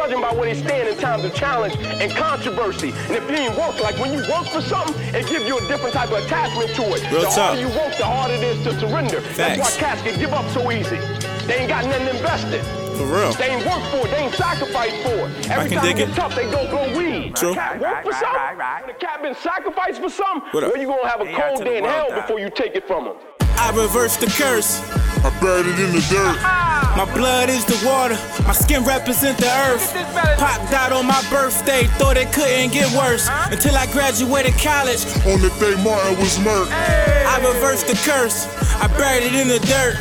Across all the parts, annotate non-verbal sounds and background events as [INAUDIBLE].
judging by where they stand in times of challenge and controversy. And if you ain't work, like when you work for something, it gives you a different type of attachment to it. Real the tough. harder you work, the harder it is to surrender. That's Facts. why cats can give up so easy. They ain't got nothing invested. For real. They ain't work for it. They ain't sacrificed for it. Every can time it dig get it. tough, they go blow weed. True. A cat work for something. When a cat been sacrificed for something, What up? well, you gonna have a Hey, cold to day in hell dog. before you take it from them. I reverse the curse. I buried it in the dirt. My blood is the water. My skin represent the earth. Pop died on my birthday. Thought it couldn't get worse until I graduated college. On the day Martin was murked. I reversed the curse. I buried it in the dirt.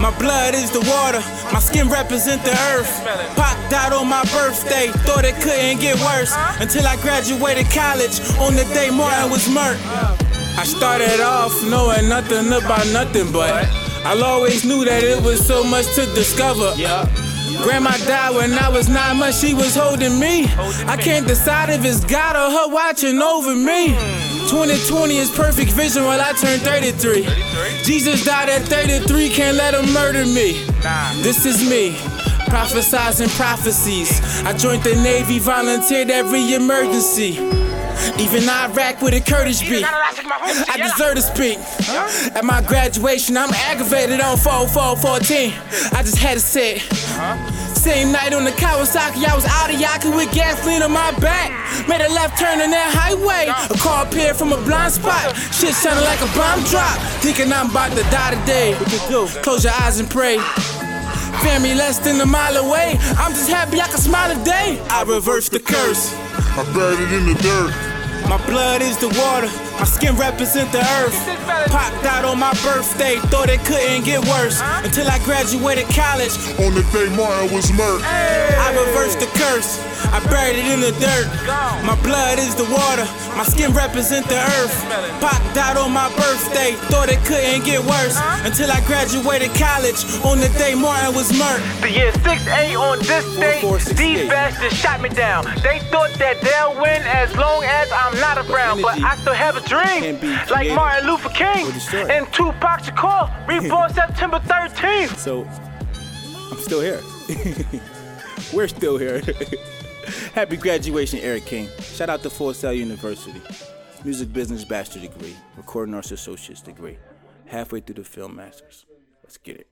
My blood is the water. My skin represent the earth. Pop died on my birthday. Thought it couldn't get worse until I graduated college. On the day Martin was murked. I started off knowing nothing about nothing, but I always knew that it was so much to discover. Grandma died when I was nine months, she was holding me. I can't decide if it's God or her watching over me. 2020 is perfect vision while I turn 33. Jesus died at 33, can't let him murder me. This is me. Prophesizing prophecies. I joined the Navy, volunteered every emergency. Even Iraq with a Kurdish beat. I deserve to speak. At my graduation, I'm aggravated on 4414. I just had to say it. Same night on the Kawasaki, I was out of Yaku with gasoline on my back. Made a left turn on that highway. A car appeared from a blind spot. Shit sounded like a bomb drop. Thinking I'm about to die today. Close your eyes and pray. Family less than a mile away. I'm just happy I can smile today. I reversed the curse. I buried it in the dirt. My blood is the water, my skin represent the earth. Pop died on my birthday, thought it couldn't get worse until I graduated college. On the day Martin was murked. I reversed the curse, I buried it in the dirt. My blood is the water, my skin represent the earth. Pop died on my birthday, thought it couldn't get worse until I graduated college. On the day Martin was murked. The year 6-8 on this date, four, six, these bastards shot me down. They thought that they'll win as long as I'm not around, but I still have a dream. Like Martin Luther King and Tupac Shakur, reborn [LAUGHS] September 13th. So I'm still here. [LAUGHS] We're still here. [LAUGHS] Happy graduation, Eric King. Shout out to Full Sail University. Music business bachelor degree, recording arts associate's degree. Halfway through the film masters. Let's get it.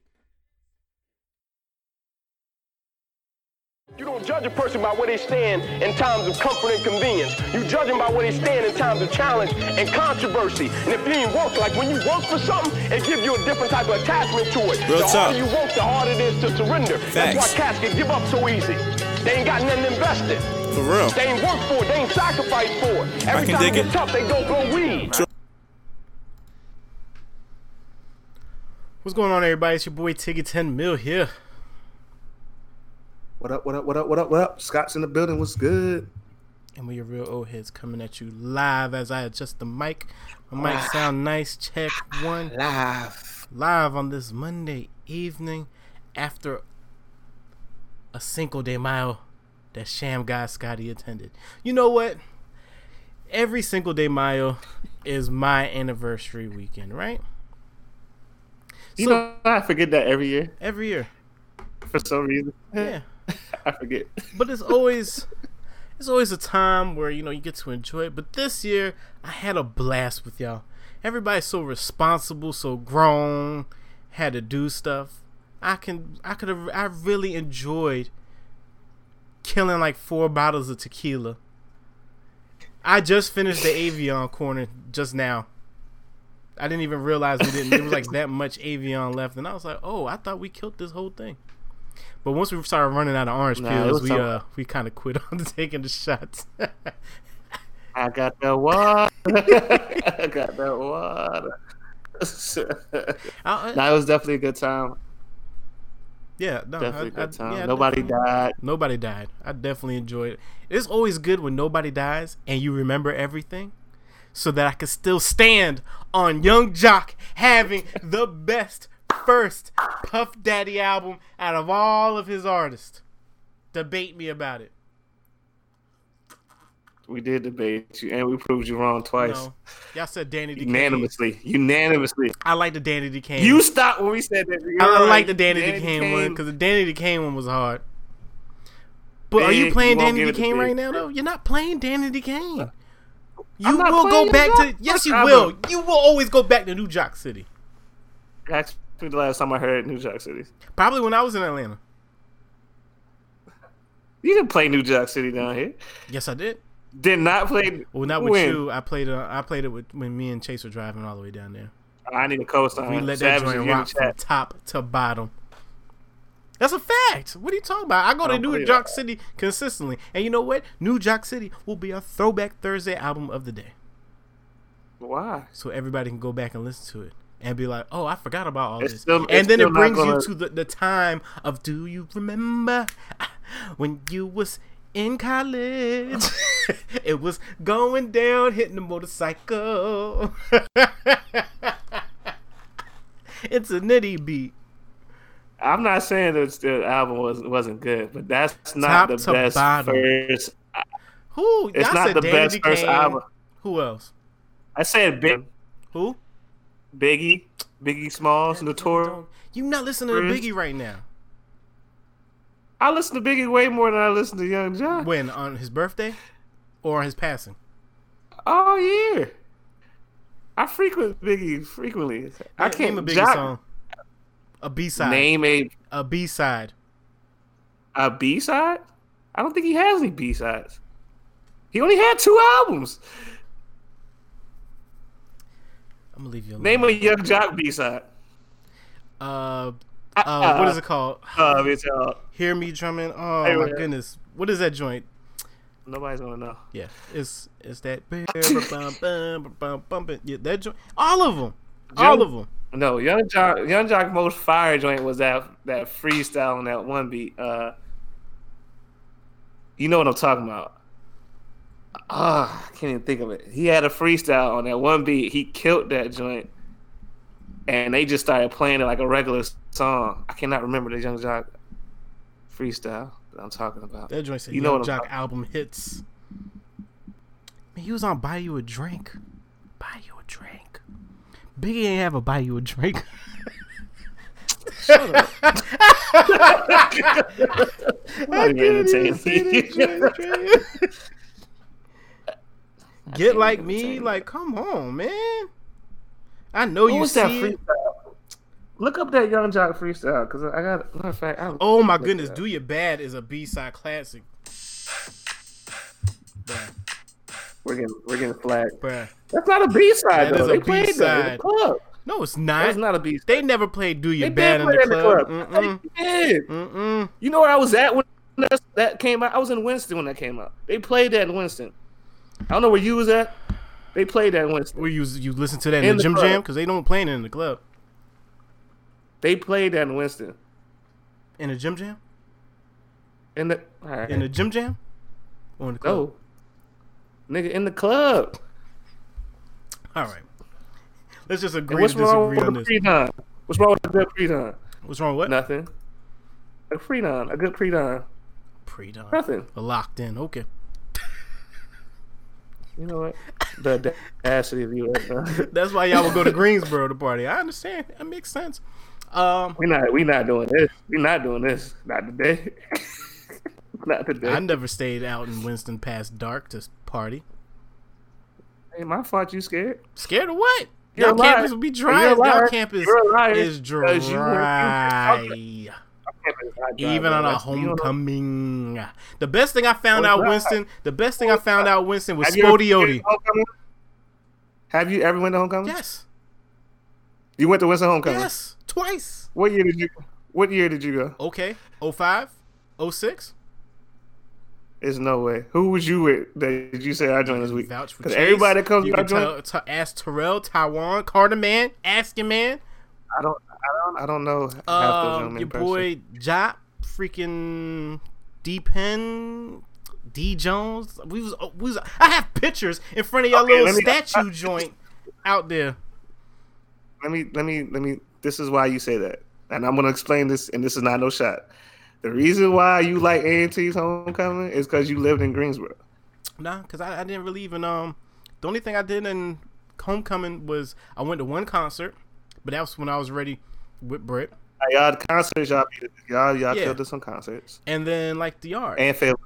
You don't judge a person by where they stand in times of comfort and convenience. You judge them by where they stand in times of challenge and controversy. And if you ain't work, like when you work for something, it gives you a different type of attachment to it. Real the tough. harder you work, the harder it is to surrender. Facts. That's why cats can give up so easy. They ain't got nothing invested. For real. They ain't work for it. They ain't sacrifice for it. Every can time it dig get it. tough, they go blow weed. What's going on, everybody? It's your boy Tiggy 10 Mil here. What up, what up, what up, what up, what up? Scott's in the building. What's good? And we are real old heads coming at you live as I adjust the mic. My mic sound nice. Check one. Live. Live on this Monday evening after a Cinco de Mayo that Sham Guy Scotty attended. You know what? Every Cinco de Mayo is my anniversary weekend, right? You So- know, I forget that every year Every year. for some reason. Yeah. [LAUGHS] I forget. but it's always it's always a time where you know you get to enjoy it. But this year I had a blast with y'all. Everybody's so responsible, so grown, had to do stuff. I can I could have I really enjoyed killing like four bottles of tequila. I just finished the Avion corner just now. I didn't even realize we didn't. There was like that much Avion left, and I was like, "Oh, I thought we killed this whole thing." But once we started running out of orange Nah, peels, we uh we kind of quit on [LAUGHS] taking the shots. I got the water. [LAUGHS] I got the water. I- [LAUGHS] nah, it was definitely a good time. yeah, no, Definitely I- good time. yeah, Nobody died. Nobody died. I definitely enjoyed it. It's always good when nobody dies and you remember everything, so that I can still stand on Yung Joc having the best first Puff Daddy album out of all of his artists. Debate me about it. We did debate you, and we proved you wrong twice. No, y'all said Danity Kane. Unanimously. Unanimously. I like the Danity Kane. You stopped when we said that. You're I, right. like the Danny, Danity Kane one because the Danity Kane one was hard. But are you playing won't Danny give it to Kane big. right now though? You're not playing Danity Kane. You will go back to yes, you will. You will always go back to New Joc City. Ask the last time I heard New Joc City. Probably when I was in Atlanta. You didn't play New Joc City down here. Yes, I did. Did not play. Well, not with when? you. I played. Uh, I played it with when me and Chase were driving all the way down there. I need a co-sign. We let that Savage, joint in the rock from top to bottom. That's a fact. What are you talking about? I go to New Jack. City consistently, and you know what? New Joc City will be our throwback Thursday album of the day, Why? so everybody can go back and listen to it and be like, "Oh, I forgot about all It's this." still- and then it brings you gonna- to the, the time of Do you remember [LAUGHS] when you was in college? [LAUGHS] it was going down, hitting the motorcycle. [LAUGHS] it's a nitty beat. I'm not saying that the album was wasn't good, but that's not Top the to best bottom. first. Who? It's not the Danny best first album. Who else? I said Big Who? Biggie, Biggie Smalls, Notorious. You not listening to Biggie right now? I listen to Biggie way more than I listen to Yung Joc. When on his birthday, or on his passing? Oh yeah, I frequent Biggie frequently. I Yeah, can't name a Biggie Jock- song. A B side. Name a A B side. a B side. I don't think he has any B sides. He only had two albums. I'm gonna leave you alone. Name a Yung Joc B side. Uh, uh, what is it called? Uh, it's, uh, Hear me drumming. Oh Hey, my man. goodness, what is that joint? nobody's gonna know. Yeah, it's it's that. [LAUGHS] Yeah, that joint. All of them. All of them. No, Yung Joc, Yung Joc most fire joint was that that freestyle on that one beat. Uh, you know what I'm talking about? Ah, I can't even think of it. He had a freestyle on that one beat. He killed that joint, and they just started playing it like a regular song. I cannot remember the Yung Joc freestyle that I'm talking about. That joint said You know Young what I'm Jock album hits. Man, he was on Buy You a Drink. Buy You a Drink. Biggie ain't have a Buy You a Drink. [LAUGHS] [LAUGHS] Not even entertaining me. Get like me, like come on, man. I know What you was see that freestyle? Look up that Yung Joc freestyle because I got matter of fact. I, Oh my goodness, Do You Bad is a B side classic. Bruh, we're getting we're getting flagged. bruh. That's not a B side That though. is a They played that in B-side. the club. No, it's not. That's not a B. They never played Do You They Bad in play the club. in the club. Mm-mm. They did. Mm-mm. You know where I was at when that, that came out? I was in Winston when that came out. They played that in Winston. I don't know where you was at. They played that in Winston. Where you you listen to that in, In the the gym club. jam because they don't play it in the club. They played that in Winston. In the gym jam? In the right. In the gym jam? Or in the club? no, nigga, in the club. All right. Let's just And agree what's to wrong disagree on with a this. pre-don? What's wrong with a good pre-don? What's wrong with what? Nothing. A pre-don, a good pre-don. Pre-dawn. Nothing. A locked in. Okay. You know what? The audacity of you. Right [LAUGHS] now. That's why y'all would go to Greensboro to party. I understand. That makes sense. Um, We not we not doing this. We not doing this. Not today. [LAUGHS] not today. I never stayed out in Winston past dark to party. Hey, my fault. You scared? Scared of what? You're Y'all campus will be dry. Y'all campus is because you were- dry. Even on a homecoming. The best thing I found out. Winston. The best thing I found out, Winston, was Spodioti. Have you ever went to homecoming? Yes. You went to Winston homecoming. Yes. Twice. What year did you? What year did you go? Okay. 05? 06? There's no way. Who was you with that did you say I joined this week? Vouch for Because everybody that comes you can tell, t- ask Terrell, Taiwan, Carter Man, Asking Man, I don't, don't, I don't know half those um, your boy Jop, freaking D Pen, D Jones. We was, we was. I have pictures in front of your Okay, little me- statue [LAUGHS] joint out there. let me let me let me this is why you say that and i'm going to explain this and this is not no shot the reason why you like a&t's homecoming is because you lived in greensboro Nah, cause I, I didn't really even um. The only thing I did in homecoming was I went to one concert, but that was when I was ready with Brett. y'all concerts y'all y'all y'all Yeah. killed us some concerts And then like the yard. and failed.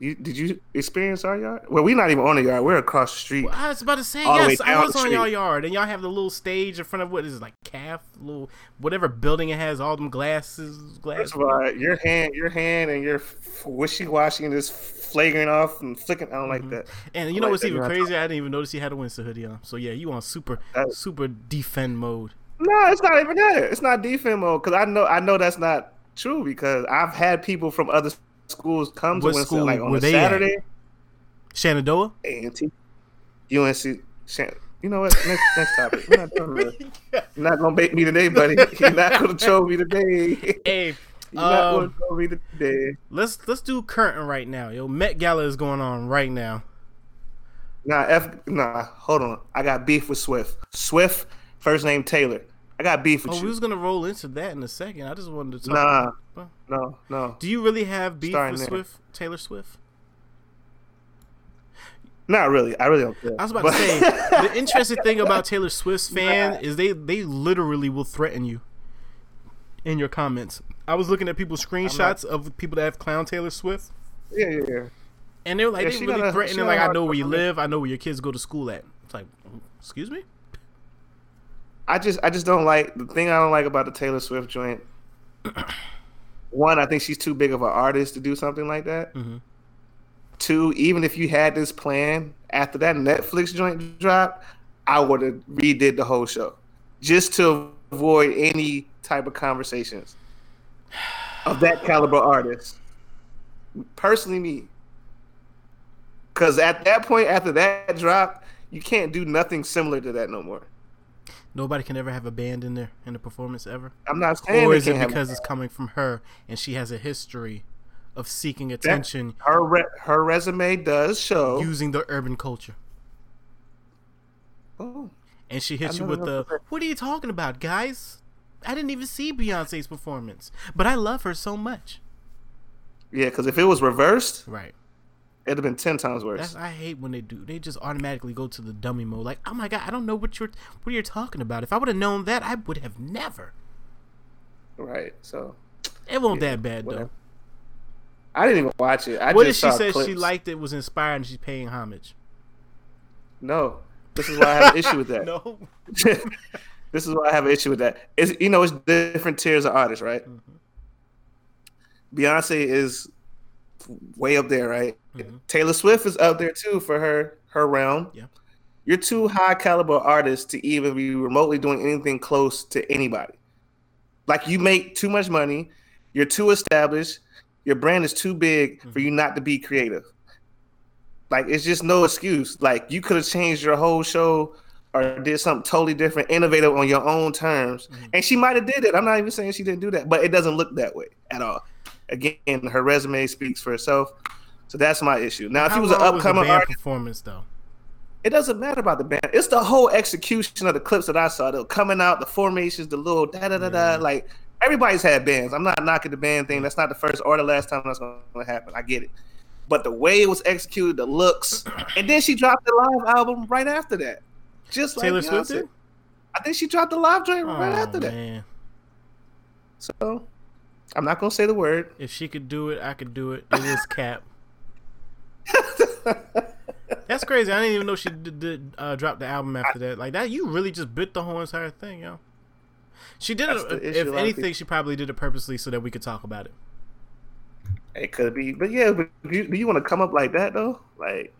You did you experience our yard? Well, we're not even on the yard. We're across the street. I was about to say All the way yes. I was on y'all yard, and y'all have the little stage in front of what is it, like calf, little whatever building it has, all them glasses, glass. First of all, your hand, your hand, and your wishy washy and just flagrant off and flicking. I don't like mm-hmm. that. And you know like what's even crazier? I didn't even notice he had a Winston hoodie on. So yeah, you on super That- super defend mode. No, it's not even that. It's not defense mode because I know I know that's not true because I've had people from other schools come to What Winston school like on a they at? Saturday. Shenandoah. A&T, UNC. Shan- You know what? Next next topic. Not, this. [LAUGHS] You're not gonna bait me today, buddy. You're not gonna troll me today. [LAUGHS] Hey, [LAUGHS] You're not gonna um, troll me today. let's let's do curtain right now. Yo, Met Gala is going on right now. Nah, F. Nah, hold on. I got beef with Swift. Swift, first name Taylor. I got beef with Oh, you. we was gonna roll into that in a second. I just wanted to talk. Nah, about- no, no, Do you really have beef Starting with there. Swift, Taylor Swift? not really. I really don't care. I was about But- to say the [LAUGHS] interesting thing about Taylor Swift's fan is they they literally will threaten you in your comments. I was looking at people's screenshots of people that have clown Taylor Swift, yeah, yeah, yeah. and they're like Yeah, they really threatening like I know where you live, I know where your kids go to school at. It's like, excuse me. I just, I just don't like the thing. I don't like about the Taylor Swift joint. [CLEARS THROAT] One, I think she's too big of an artist to do something like that. Mhm. Two, even if you had this plan after that Netflix joint drop, I would have redid the whole show just to avoid any type of conversations of that caliber artist. Personally, me. Because at that point, after that drop, you can't do nothing similar to that no more. Nobody can ever have a band in there in a performance ever. I'm not saying Or is it because it's coming from her and she has a history of seeking attention her re- her resume does show. using the urban culture? Oh, And she hits you with the, what are you talking about, guys? I didn't even see Beyonce's performance, but I love her so much. yeah, because if it was reversed, Right. It'd have been ten times worse. That's I hate when they do. They just automatically go to the dummy mode. Like, oh my god, I don't know what you're what you're talking about. If I would have known that, I would have never. right. So It won't Yeah, that bad whatever. though. I didn't even watch it. I what did just she saw say? She liked it, was inspired, and she's paying homage. No, this is why I have an issue with that. [LAUGHS] No. [LAUGHS] this is why I have an issue with that. Is you know, it's different tiers of artists, right? Mm-hmm. Beyonce is way up there, right? Mm-hmm. Taylor Swift is up there too for her her realm. Yeah. You're too high caliber artists to even be remotely doing anything close to anybody. Like you make too much money, you're too established, your brand is too big for you not to be creative. Like it's just no excuse. Like you could have changed your whole show or did something totally different, innovative on your own terms. And she might have did it. I'm not even saying she didn't do that, but it doesn't look that way at all. Again, her resume speaks for itself. So that's my issue. Now, if How he was an the upcoming band artist, performance though. it doesn't matter about the band. It's the whole execution of the clips that I saw. They're coming out, the formations, the little da da da da. Like everybody's had bands. I'm not knocking the band thing. That's not the first or the last time that's going to happen. I get it. But the way it was executed, the looks, [CLEARS THROAT] and then she dropped the live album right after that. Just like Taylor Swift did? I think she dropped the live joint right Oh, after that. So I'm not gonna say the word. If she could do it, I could do it. It is cap. [LAUGHS] That's crazy. I didn't even know she did, did uh, drop the album after that. Like that, you really just bit the whole entire thing, yo. She did That's it. If issue, a lot of anything, people- she probably did it purposely so that we could talk about it. It could be, but yeah. But do you, you want to come up like that though? Like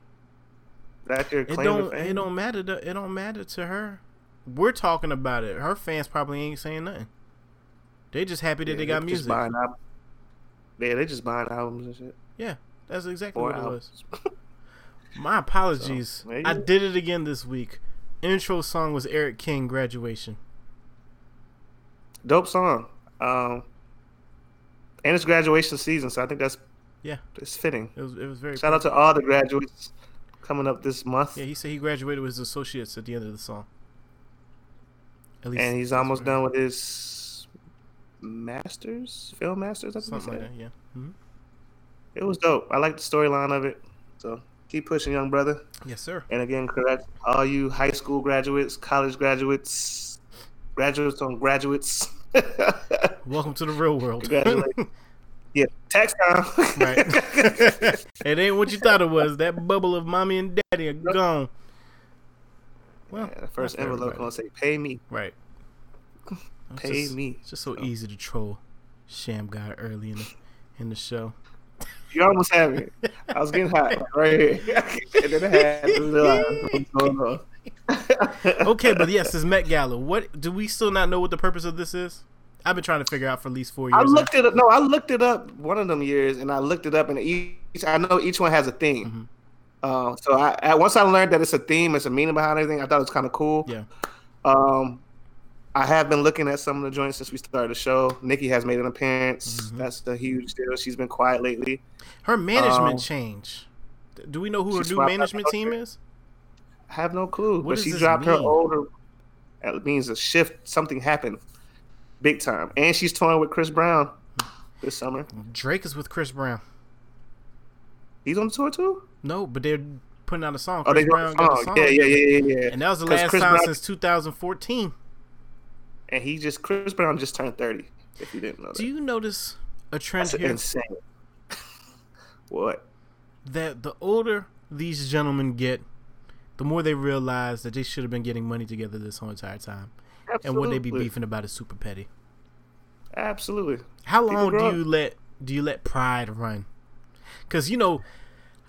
that your It claim don't. to fame? It don't matter. To, it don't matter to her. We're talking about it. Her fans probably ain't saying nothing. They just happy that Yeah, they got music. buying Yeah, they just buying albums and shit. Yeah, that's exactly Or what it was. [LAUGHS] My apologies. you I did it again this week. Intro song was Eric King, Graduation. Dope song. Um, and it's graduation season, so I think that's Yeah, it's fitting. it was. It was very. Shout out to all the graduates coming up this month, Yeah, he said he graduated with his associates at the end of the song. At least and he's almost what- done with his masters, film masters. I think Something like that. Yeah. hmm It was dope. I like the storyline of it. So keep pushing, young brother. Yes, sir. And again, correct all you high school graduates, college graduates. graduates on graduates. [LAUGHS] Welcome to the real world. [LAUGHS] Yeah, tax time. right. [LAUGHS] it ain't what you thought it was. That bubble of mommy and daddy are gone. Well, Yeah, the first envelope everybody. gonna say "Pay me, Right. It's pay just- me." It's just so easy to troll Sham guy early in the in the show. You almost had me. I was getting hot [LAUGHS] right here, and then I had to realize what's. Okay, but yes, this Met Gala. What do we still not know what the purpose of this is? I've been trying to figure out for at least four years. I now. looked it up. No, I looked it up one of them years, and I looked it up, and each I know each one has a theme. Mm-hmm. Uh, so I, I once I learned that it's a theme, it's a meaning behind everything. I thought it was kind of cool. Yeah. Um, I have been looking at some of the joints since we started the show. Nicki has made an appearance. Mm-hmm. That's the huge deal. She's been quiet lately. Her management Um, change. Do we know who her new management team is? I have no clue, What but she dropped her mean? older. That means a shift. Something happened, big time. And she's touring with Chris Brown this summer. Drake is with Chris Brown. He's on the tour too. No, but they're putting out a song. Oh, Chris they Brown got a song. Yeah, yeah, yeah, yeah, yeah. And that was the last Chris time Brown- since 2014. And he just Chris Brown just turned thirty. If you didn't know that, Do you notice a trend that's here insane. [LAUGHS] what? that the older these gentlemen get, the more they realize that they should have been getting money together this whole entire time, and what they be beefing about is super petty. Absolutely. How People long do you let do you let pride run? Because you know,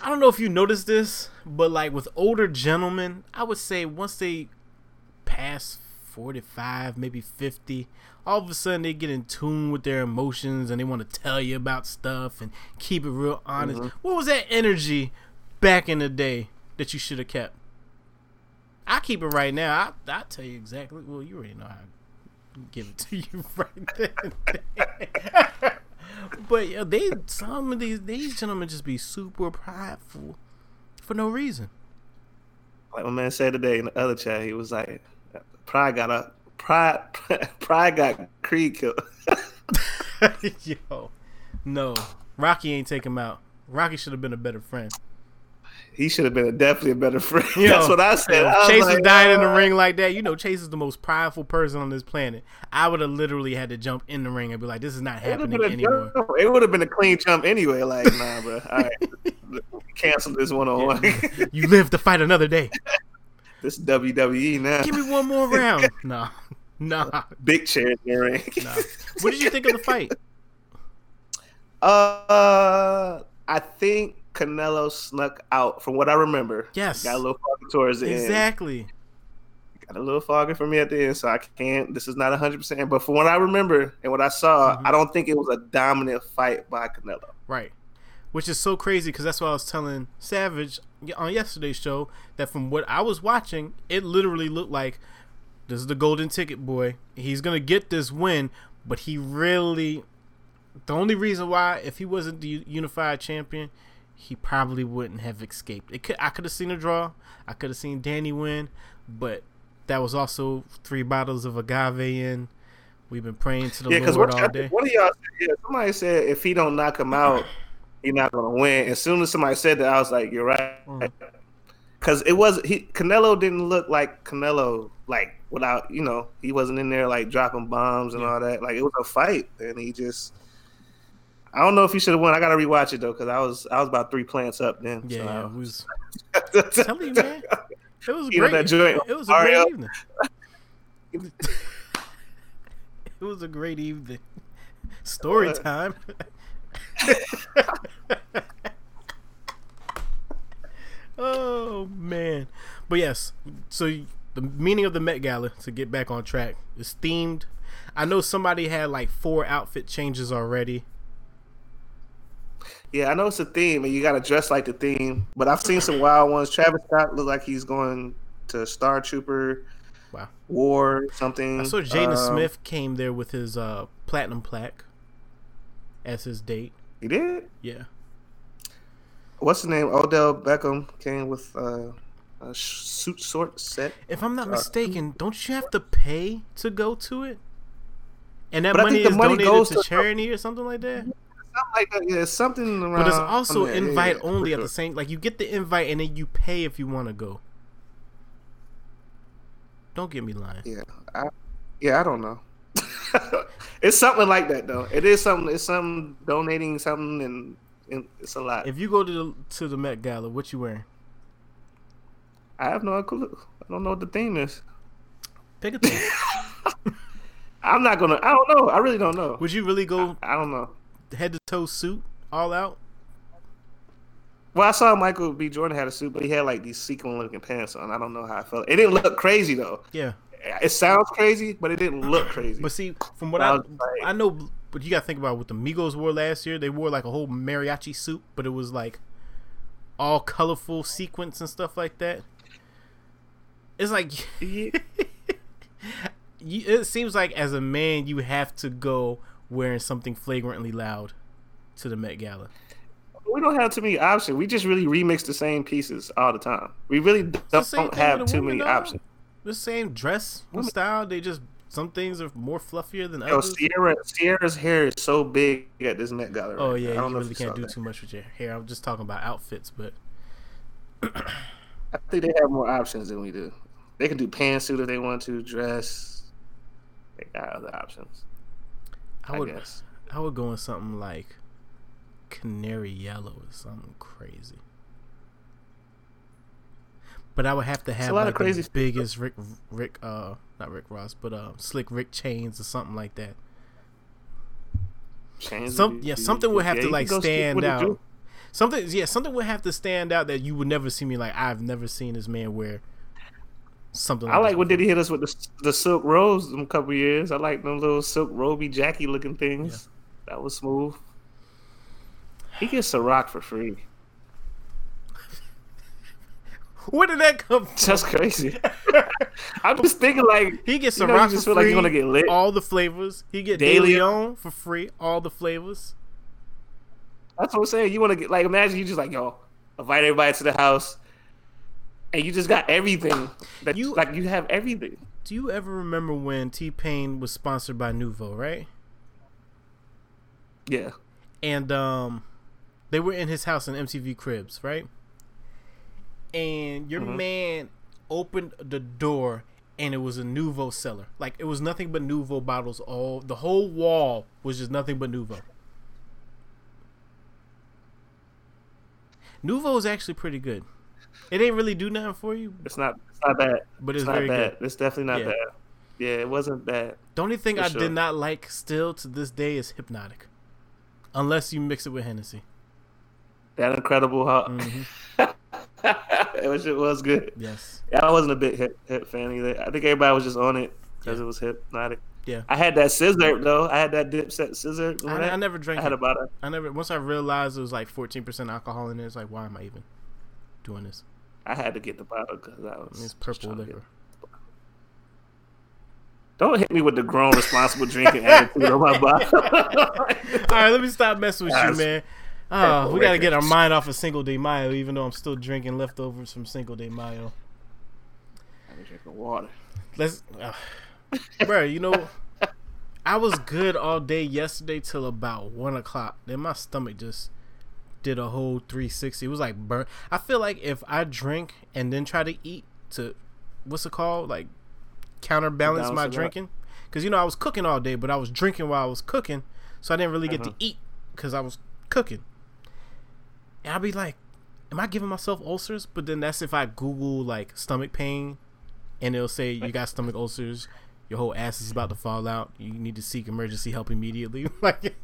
I don't know if you noticed this, but like with older gentlemen, I would say once they pass forty five, maybe fifty, all of a sudden they get in tune with their emotions and they want to tell you about stuff and keep it real honest. Mm-hmm. What was that energy back in the day that you should have kept? I keep it right now. I I tell you exactly. Well, you already know how I give it to [LAUGHS] you right then. [LAUGHS] but yeah, they some of these these gentlemen just be super prideful for no reason. Like my man said today in the other chat, he was like, "Pride got a pride. [LAUGHS] Pride got Creed killed." [LAUGHS] Yo, no, Rocky ain't take him out. Rocky should have been a better friend. he should have been a, definitely a better friend. [LAUGHS] You That's what I said. I Chase like, dying in the "Uh, ring like that. You know, Chase is the most prideful person on this planet. I would have literally had to jump in the ring and be like, "This is not It would have happening anymore." jump. It would have been a clean jump anyway. Like, nah, bro. All right, cancel this one on one. You live to fight another day. This WWE now. Give me one more round. [LAUGHS] Nah, nah, Big chair in the ring. nah. What did you think of the fight? [LAUGHS] Uh, I think Canelo snuck out from what I remember. Yes. got a little foggy towards the end. Exactly. Got a little foggy for me at the end, so I can't. This is not hundred percent, but from what I remember and what I saw, Mhm. I don't think it was a dominant fight by Canelo. Right. Which is so crazy because that's what I was telling Savage on yesterday's show that from what I was watching, it literally looked like this is the golden ticket boy. He's gonna get this win, but he really. The only reason why, if he wasn't the unified champion, he probably wouldn't have escaped. It could. I could have seen a draw. I could have seen Danny win, but that was also three bottles of agave in. We've been praying to the Yeah, Lord all day. one of y'all, yeah, somebody said if he don't knock him out, he's not gonna win. As soon as somebody said that, I was like, you're right. Mm. Because it was he Canelo didn't look like Canelo, like without you know he wasn't in there like dropping bombs and all that. Like it was a fight, and he just. I don't know if he should have won. I gotta rewatch it though, because I was I was about three plants up then. Yeah, so I it was. [LAUGHS] telling you, man. It was great. that joint, it was a Mario? great evening. [LAUGHS] [LAUGHS] it was a great evening. Story time. [LAUGHS] oh man, but yes. So the meaning of the Met Gala to get back on track is themed. I know somebody had like four outfit changes already. Yeah, I know it's a theme, and you got to dress like the theme. But I've seen some wild ones. Travis Scott look like he's going to Star Trooper Wow. War something. I saw Jaden Um, Smith came there with his uh, platinum plaque as his date. He did. Yeah. What's his name? Odell Beckham came with uh, a suit sort set. If I'm not Uh, mistaken, don't you have to pay to go to it? And that But money the is money donated goes to to- charity or something like that. Something like that. Yeah, something around. But it's also invite yeah, only for at the same. Like you get the invite and then you pay if you want to go. Don't get me lying. Yeah, I, Yeah, I don't know. [LAUGHS] it's something like that though. It is something. It's something donating something, and, and it's a lot. If you go to the to the Met Gala, what you wearing? I have no clue. I don't know what the theme is. Pick a thing. [LAUGHS] I'm not gonna. I don't know. I really don't know. Would you really go I don't know. head to toe suit all out? Well, I saw Michael B. Jordan had a suit, but he had like these sequin looking pants on. I don't know how I felt. It didn't look crazy though. Yeah. It sounds crazy, but it didn't look crazy. But see, from what I I like- I know, but you got to think about what the Migos wore last year. They wore like a whole mariachi suit, but it was like all colorful sequins and stuff like that. It's like Yeah. [LAUGHS] you, it seems like as a man you have to go wearing something flagrantly loud to the Met Gala. we don't have too many options. We just really remix the same pieces all the time. We really don't thing have too many options. The same dress style. They just some things are more fluffier than Yo, others. Ciara, Ciara's hair is so big at this Met Gala. Oh yeah. I don't know if really you can't do that. too much with your hair. I'm just talking about outfits, but I think they have more options than we do. They can do pantsuit if they want to, dress. They got other options. I I, would guess. I would go in something like canary yellow or something crazy. But I would have to have a lot of like crazy the biggest Rick Rick uh not Rick Ross but uh slick Rick chains or something like that. Chains Some be- yeah be- something would have you to like stand out. Something yeah something would have to stand out that you would never see me like I've never seen this man wear something. I like this when did he hit us with the the silk rose a couple years. I like them little silk roby Jackie looking things. That was smooth. He gets a rock for free. Where did that come from? That's crazy. [LAUGHS] I'm just thinking like He gets you know, you just for feel like free. you're gonna get lit. All the flavors. He get Daily- De Leon for free. All the flavors. That's what I'm saying. You want to get like imagine you just like yo invite everybody to the house, and you just got everything. That You- you like you have everything. Do you ever remember when T Pain was sponsored by Nuvo, right? Yeah. And um, they were in his house in MTV Cribs, right? And your Mm-hmm. man opened the door, and it was a Nuvo cellar. Like it was nothing but Nuvo bottles. All the whole wall was just nothing but Nuvo. Nuvo is actually pretty good. It ain't really do nothing for you, It's not. It's not bad. but it's, It's not very bad. good. It's definitely not Yeah. bad. Yeah, it wasn't bad. The only thing I sure. did not like still to this day is Hpnotiq. Unless you mix it with Hennessy. That incredible, huh? Mm-hmm. [LAUGHS] [LAUGHS] it was. It was good. Yes. Yeah, I wasn't a big hip, hip fan either. I think everybody was just on it because Yeah. it was hypnotic. Yeah. I had that scissor though. I had that dipset scissor. I, I never drank I had it. about a. I never once I realized it was like fourteen percent alcohol in it, it's like why am I even doing this? I had to get the bottle because I was. It's purple trying to get- liquor. Don't hit me with the grown, responsible drinking [LAUGHS] attitude on my bottle. [LAUGHS] Alright, let me stop messing with you, man. Oh, we gotta get our mind off of Cinco de Mayo, even though I'm still drinking leftovers from Cinco de Mayo. I was drinking water. Let's, uh, bro. You know, I was good all day yesterday till about one o'clock. Then my stomach just did a whole 360. It was like burn. I feel like if I drink and then try to eat to, what's it called, like counterbalance my drinking, because you know I was cooking all day, but I was drinking while I was cooking, so I didn't really get to Uh-huh. eat because I was cooking. And I'd be like, am I giving myself ulcers? But then that's if I Google like stomach pain and it'll say you got stomach ulcers, your whole ass is about to fall out. You need to seek emergency help immediately. [LAUGHS] like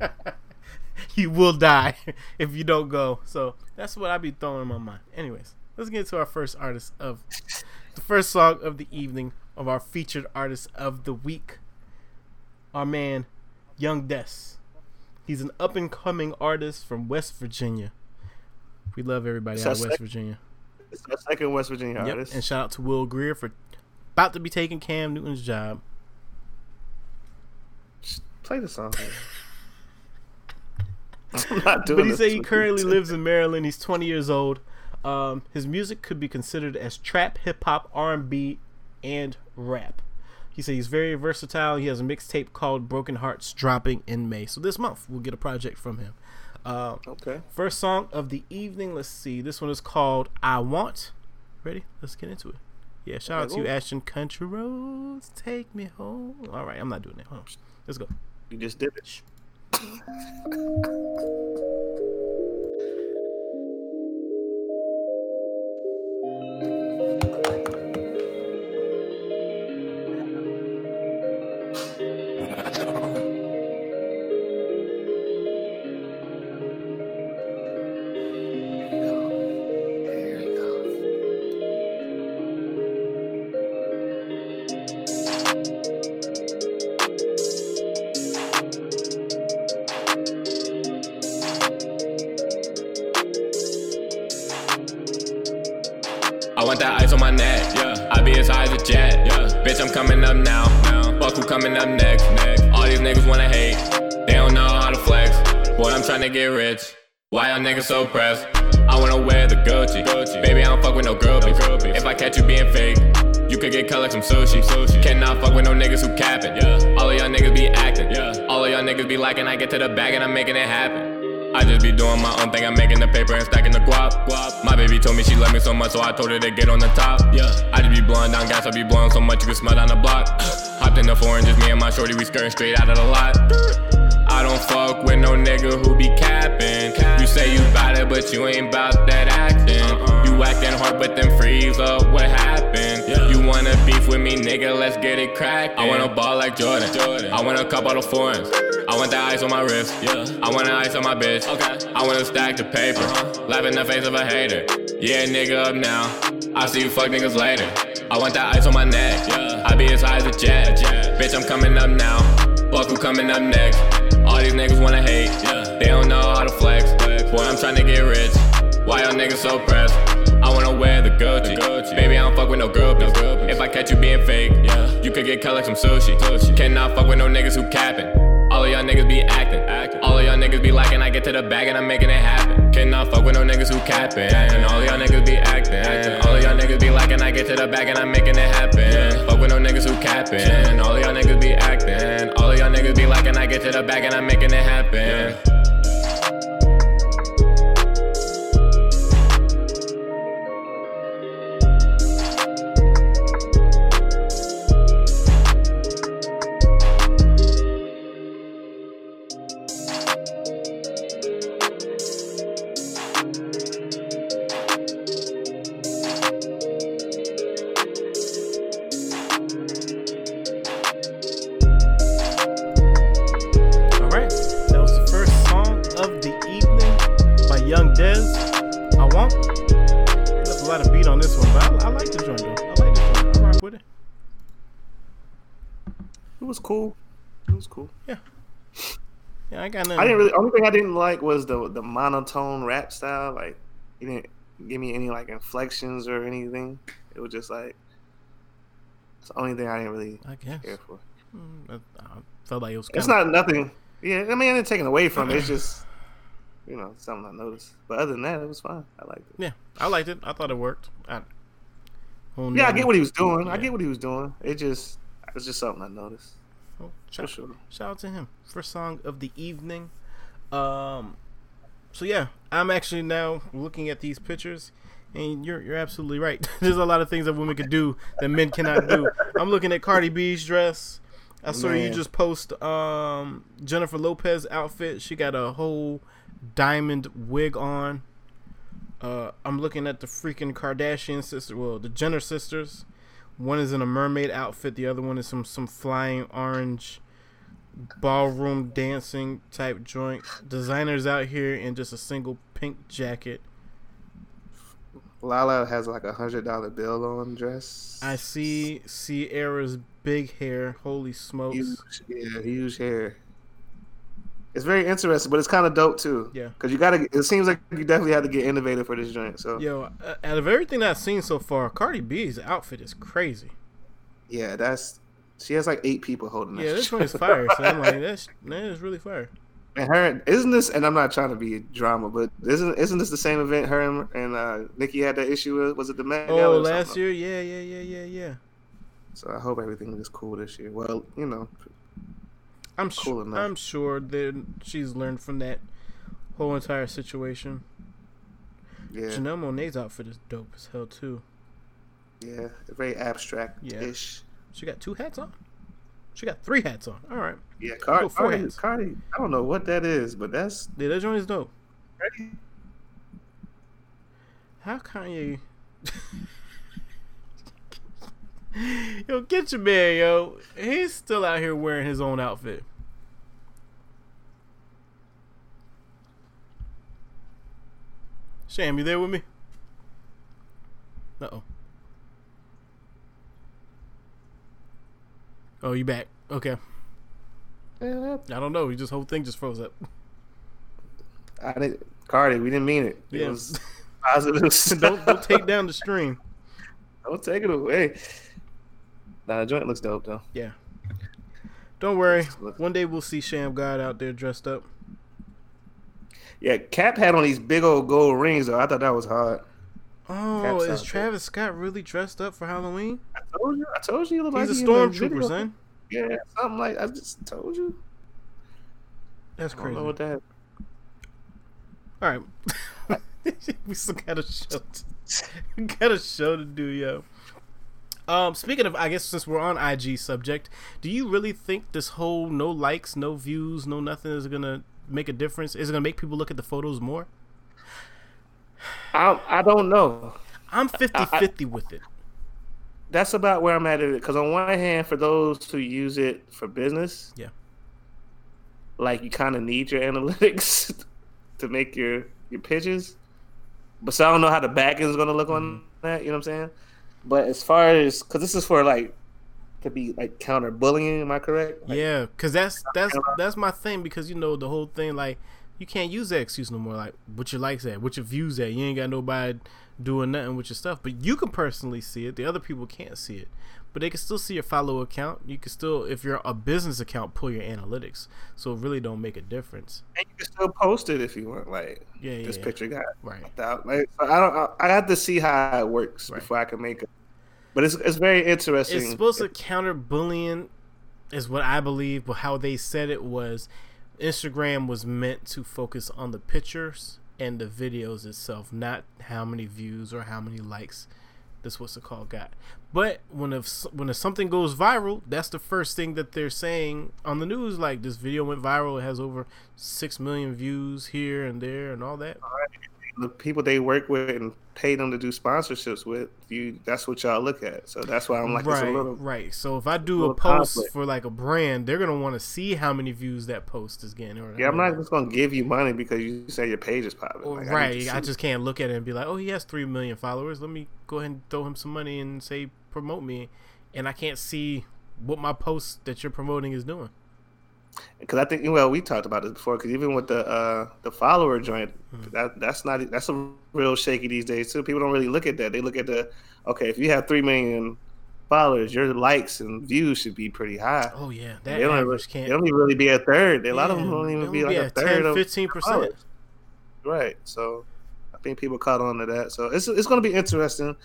[LAUGHS] you will die [LAUGHS] if you don't go. So that's what I be throwing in my mind. Anyways, let's get to our first artist of the first song of the evening of our featured artist of the week. Our man, Young Des. He's an up and coming artist from West Virginia. We love everybody out of West Suspect. Virginia. It's the second West Virginia Yep. artist. And shout out to Will Grier for about to be taking Cam Newton's job. Play the song. [LAUGHS] I'm not doing But he said he currently lives in Maryland. He's 20 years old. Um, his music could be considered as trap, hip hop, R&B, and rap. He said he's very versatile. He has a mixtape called Broken Hearts dropping in May. So this month we'll get a project from him. Uh, Okay. First song of the evening. Let's see. This one is called "I Want." Ready? Let's get into it. Yeah, shout out to you. Ashton. Country roads take me home. All right, I'm not doing that. Let's go. You just did it. [LAUGHS] I want that ice on my neck. Yeah. I be as high as a jet. Yeah. Bitch, I'm coming up now. now. Fuck who coming up next. next. All these niggas wanna hate. They don't know how to flex. Boy, I'm trying to get rich. Why y'all niggas so pressed? I wanna wear the Gucci. Gucci. Baby, I don't fuck with no groupies. groupies. If I catch you being fake, you could get cut like some sushi. sushi. Cannot fuck with no niggas who capping. Yeah. All of y'all niggas be acting. Yeah. All of y'all niggas be liking. I get to the bag and I'm making it happen. I just be doing my own thing. I'm making the paper and stacking the guap. guap. My baby told me she loved me so much, so I told her to get on the top. Yeah. I just be blowing down gas. I be blowing so much you can smell down the block. [SIGHS] Hopped in the foreign, just me and my shorty. We skirting straight out of the lot. I don't fuck with no nigga who be capping. You say you bout it, but you ain't bout that acting. Uh-uh. You acting hard, but then freeze up. What happened? Yeah. You wanna beef with me, nigga? Let's get it cracked. I wanna ball like Jordan. I want a cup out of foreigns. I want that ice on my wrist. Yeah. I want the ice on my bitch. Okay. I wanna stack the paper. huh Laugh in the face of a hater. Yeah, nigga up now. I see you fuck niggas later. I want that ice on my neck. Yeah. I be as high as a jet. Bitch, I'm coming up now. Fuck who coming up next. All these niggas wanna hate. Yeah. They don't know how to flex. Boy, I'm trying to get rich. Why y'all niggas so pressed? I wanna wear the Gucci. Baby, I don't fuck with no groupies. If I catch you being fake, yeah. you could get cut like some sushi. Cannot fuck with no niggas who capping. All of y'all niggas be acting. All of y'all niggas be liking. I get to the bag and I'm making it happen. Cannot fuck with no niggas who capping. All of y'all niggas be acting. All of y'all niggas be liking. I get to the bag and I'm making it happen. Fuck with no niggas who capping. All of y'all niggas be acting. All of y'all niggas be liking. I get to the bag and I'm making it happen. It was cool. It was cool. Yeah, Yeah, I got nothing. I didn't really. Only thing I didn't like was the the monotone rap style. Like, he didn't give me any like inflections or anything. It was just like it's the only thing I didn't really I guess. care for. Mm, I, I felt like it was. It's not nothing. Yeah, I mean, I didn't take it away from it. It's [LAUGHS] just you know something I noticed. But other than that, it was fine. I liked it. Yeah, I liked it. I thought it worked. I, Yeah, I get what he was doing. I get what he was doing. It just it's just something I noticed. Oh, For shout, sure. shout out to him. First song of the evening. Um, so yeah, I'm actually now looking at these pictures, and you're you're absolutely right. [LAUGHS] There's a lot of things that women could do that men cannot do. I'm looking at Cardi B's dress. I saw you just post um Jennifer Lopez outfit. She got a whole diamond wig on. Uh, I'm looking at the freaking Kardashian sister. Well, the Jenner sisters. One is in a mermaid outfit. The other one is some some flying orange ballroom dancing type joint. Designers out here in just a single pink jacket. Lala has like a hundred dollar bill on dress. I see Ciara's big hair. Holy smokes! huge, yeah, huge hair. It's very interesting, but it's kind of dope too. Yeah. because you gotta. It seems like you definitely had to get innovative for this joint. So Yo, uh, out of everything I've seen so far, Cardi B's outfit is crazy. yeah, that's she has like eight people holding. Yeah, this one is fire. So I'm like, [LAUGHS] that's that is really fire. And her isn't this? And I'm not trying to be drama, but isn't isn't this the same event her and, and uh, Nicki had that issue with? Was it the Met Oh, last year, yeah, yeah, yeah, yeah, yeah. So I hope everything is cool this year. Well, you know, I'm Cool sure. enough. I'm sure that she's learned from that whole entire situation. yeah. Janelle Monae's outfit is dope as hell too. Yeah, very abstract ish. She got two hats on. She got three hats on. All right. Yeah, Cardi, four Cardi, hats. Cardi. I don't know what that is, but that's Yeah, that joint is dope. Cardi. How Kanye? [LAUGHS] yo, get your man, yo. He's still out here wearing his own outfit. Sham, you there with me? Uh oh. Oh, you back? Okay. I don't know. You just whole thing just froze up. I didn't, Cardi. We didn't mean it. It Yeah. was positive. [LAUGHS] don't don't take down the stream. Don't take it away. Nah, the joint looks dope though. Yeah. Don't worry. One day we'll see Sham God out there dressed up. Yeah, Cap had on these big old gold rings though. I thought that was hot. Oh, is Travis Scott really dressed up for Halloween? I told you. I told you. He looked He's like a he the stormtrooper, son. Yeah, something like I just told you. That's crazy. know what that. All right. [LAUGHS] we still got a show. To, [LAUGHS] we got a show to do, yo. Um, speaking of, I guess since we're on IG subject, do you really think this whole no likes, no views, no nothing is gonna make a difference? Is it gonna make people look at the photos more? I I don't know. I'm 50-50 with it. That's about where I'm at it. Because on one hand, for those who use it for business, Yeah. like you kind of need your [LAUGHS] analytics to make your your pitches. But so I don't know how the back end is going to look on Mm-hmm. that. You know what I'm saying? But as far as because this is for like to be like counter bullying, am I correct? Like, Yeah, cause that's that's that's my thing because you know the whole thing like you can't use that excuse no more. Like what your likes at, what your views at. You ain't got nobody doing nothing with your stuff, but you can personally see it. The other people can't see it, but they can still see your follow account. You can still, if you're a business account, pull your analytics. So it really don't make a difference. And you can still post it if you want. Like Yeah, this yeah. picture got Right. Like so I don't. I, I have to see how it works Right. before I can make it. But it's it's very interesting. It's supposed to counter bullying, is what I believe. But how they said it was, Instagram was meant to focus on the pictures and the videos itself, not how many views or how many likes this what's it called got. But when if when if something goes viral, that's the first thing that they're saying on the news. Like this video went viral, it has over six million views here and there and all that. The people they work with and pay them to do sponsorships with, you that's what y'all look at. So that's why I'm like it's right, a little right. So if I do a post conflict. for like a brand, they're gonna want to see how many views that post is getting. Or Yeah, I'm not just gonna give you money because you say your page is popping. Oh, like, right. to I just can't look at it and be like, oh, he has three million followers. Let me go ahead and throw him some money and say promote me, and I can't see what my post that you're promoting is doing. Because I think well we talked about this before. Because even with the uh, the follower joint, Hmm. that that's not that's a real shaky these days too. People don't really look at that. They look at the okay if you have three million followers, your likes and views should be pretty high. Oh yeah, that they don't, even, average they can't. don't even really be a third. A lot of them don't even be like be a third 10, of 15%. Right. So I think people caught on to that. So it's it's going to be interesting.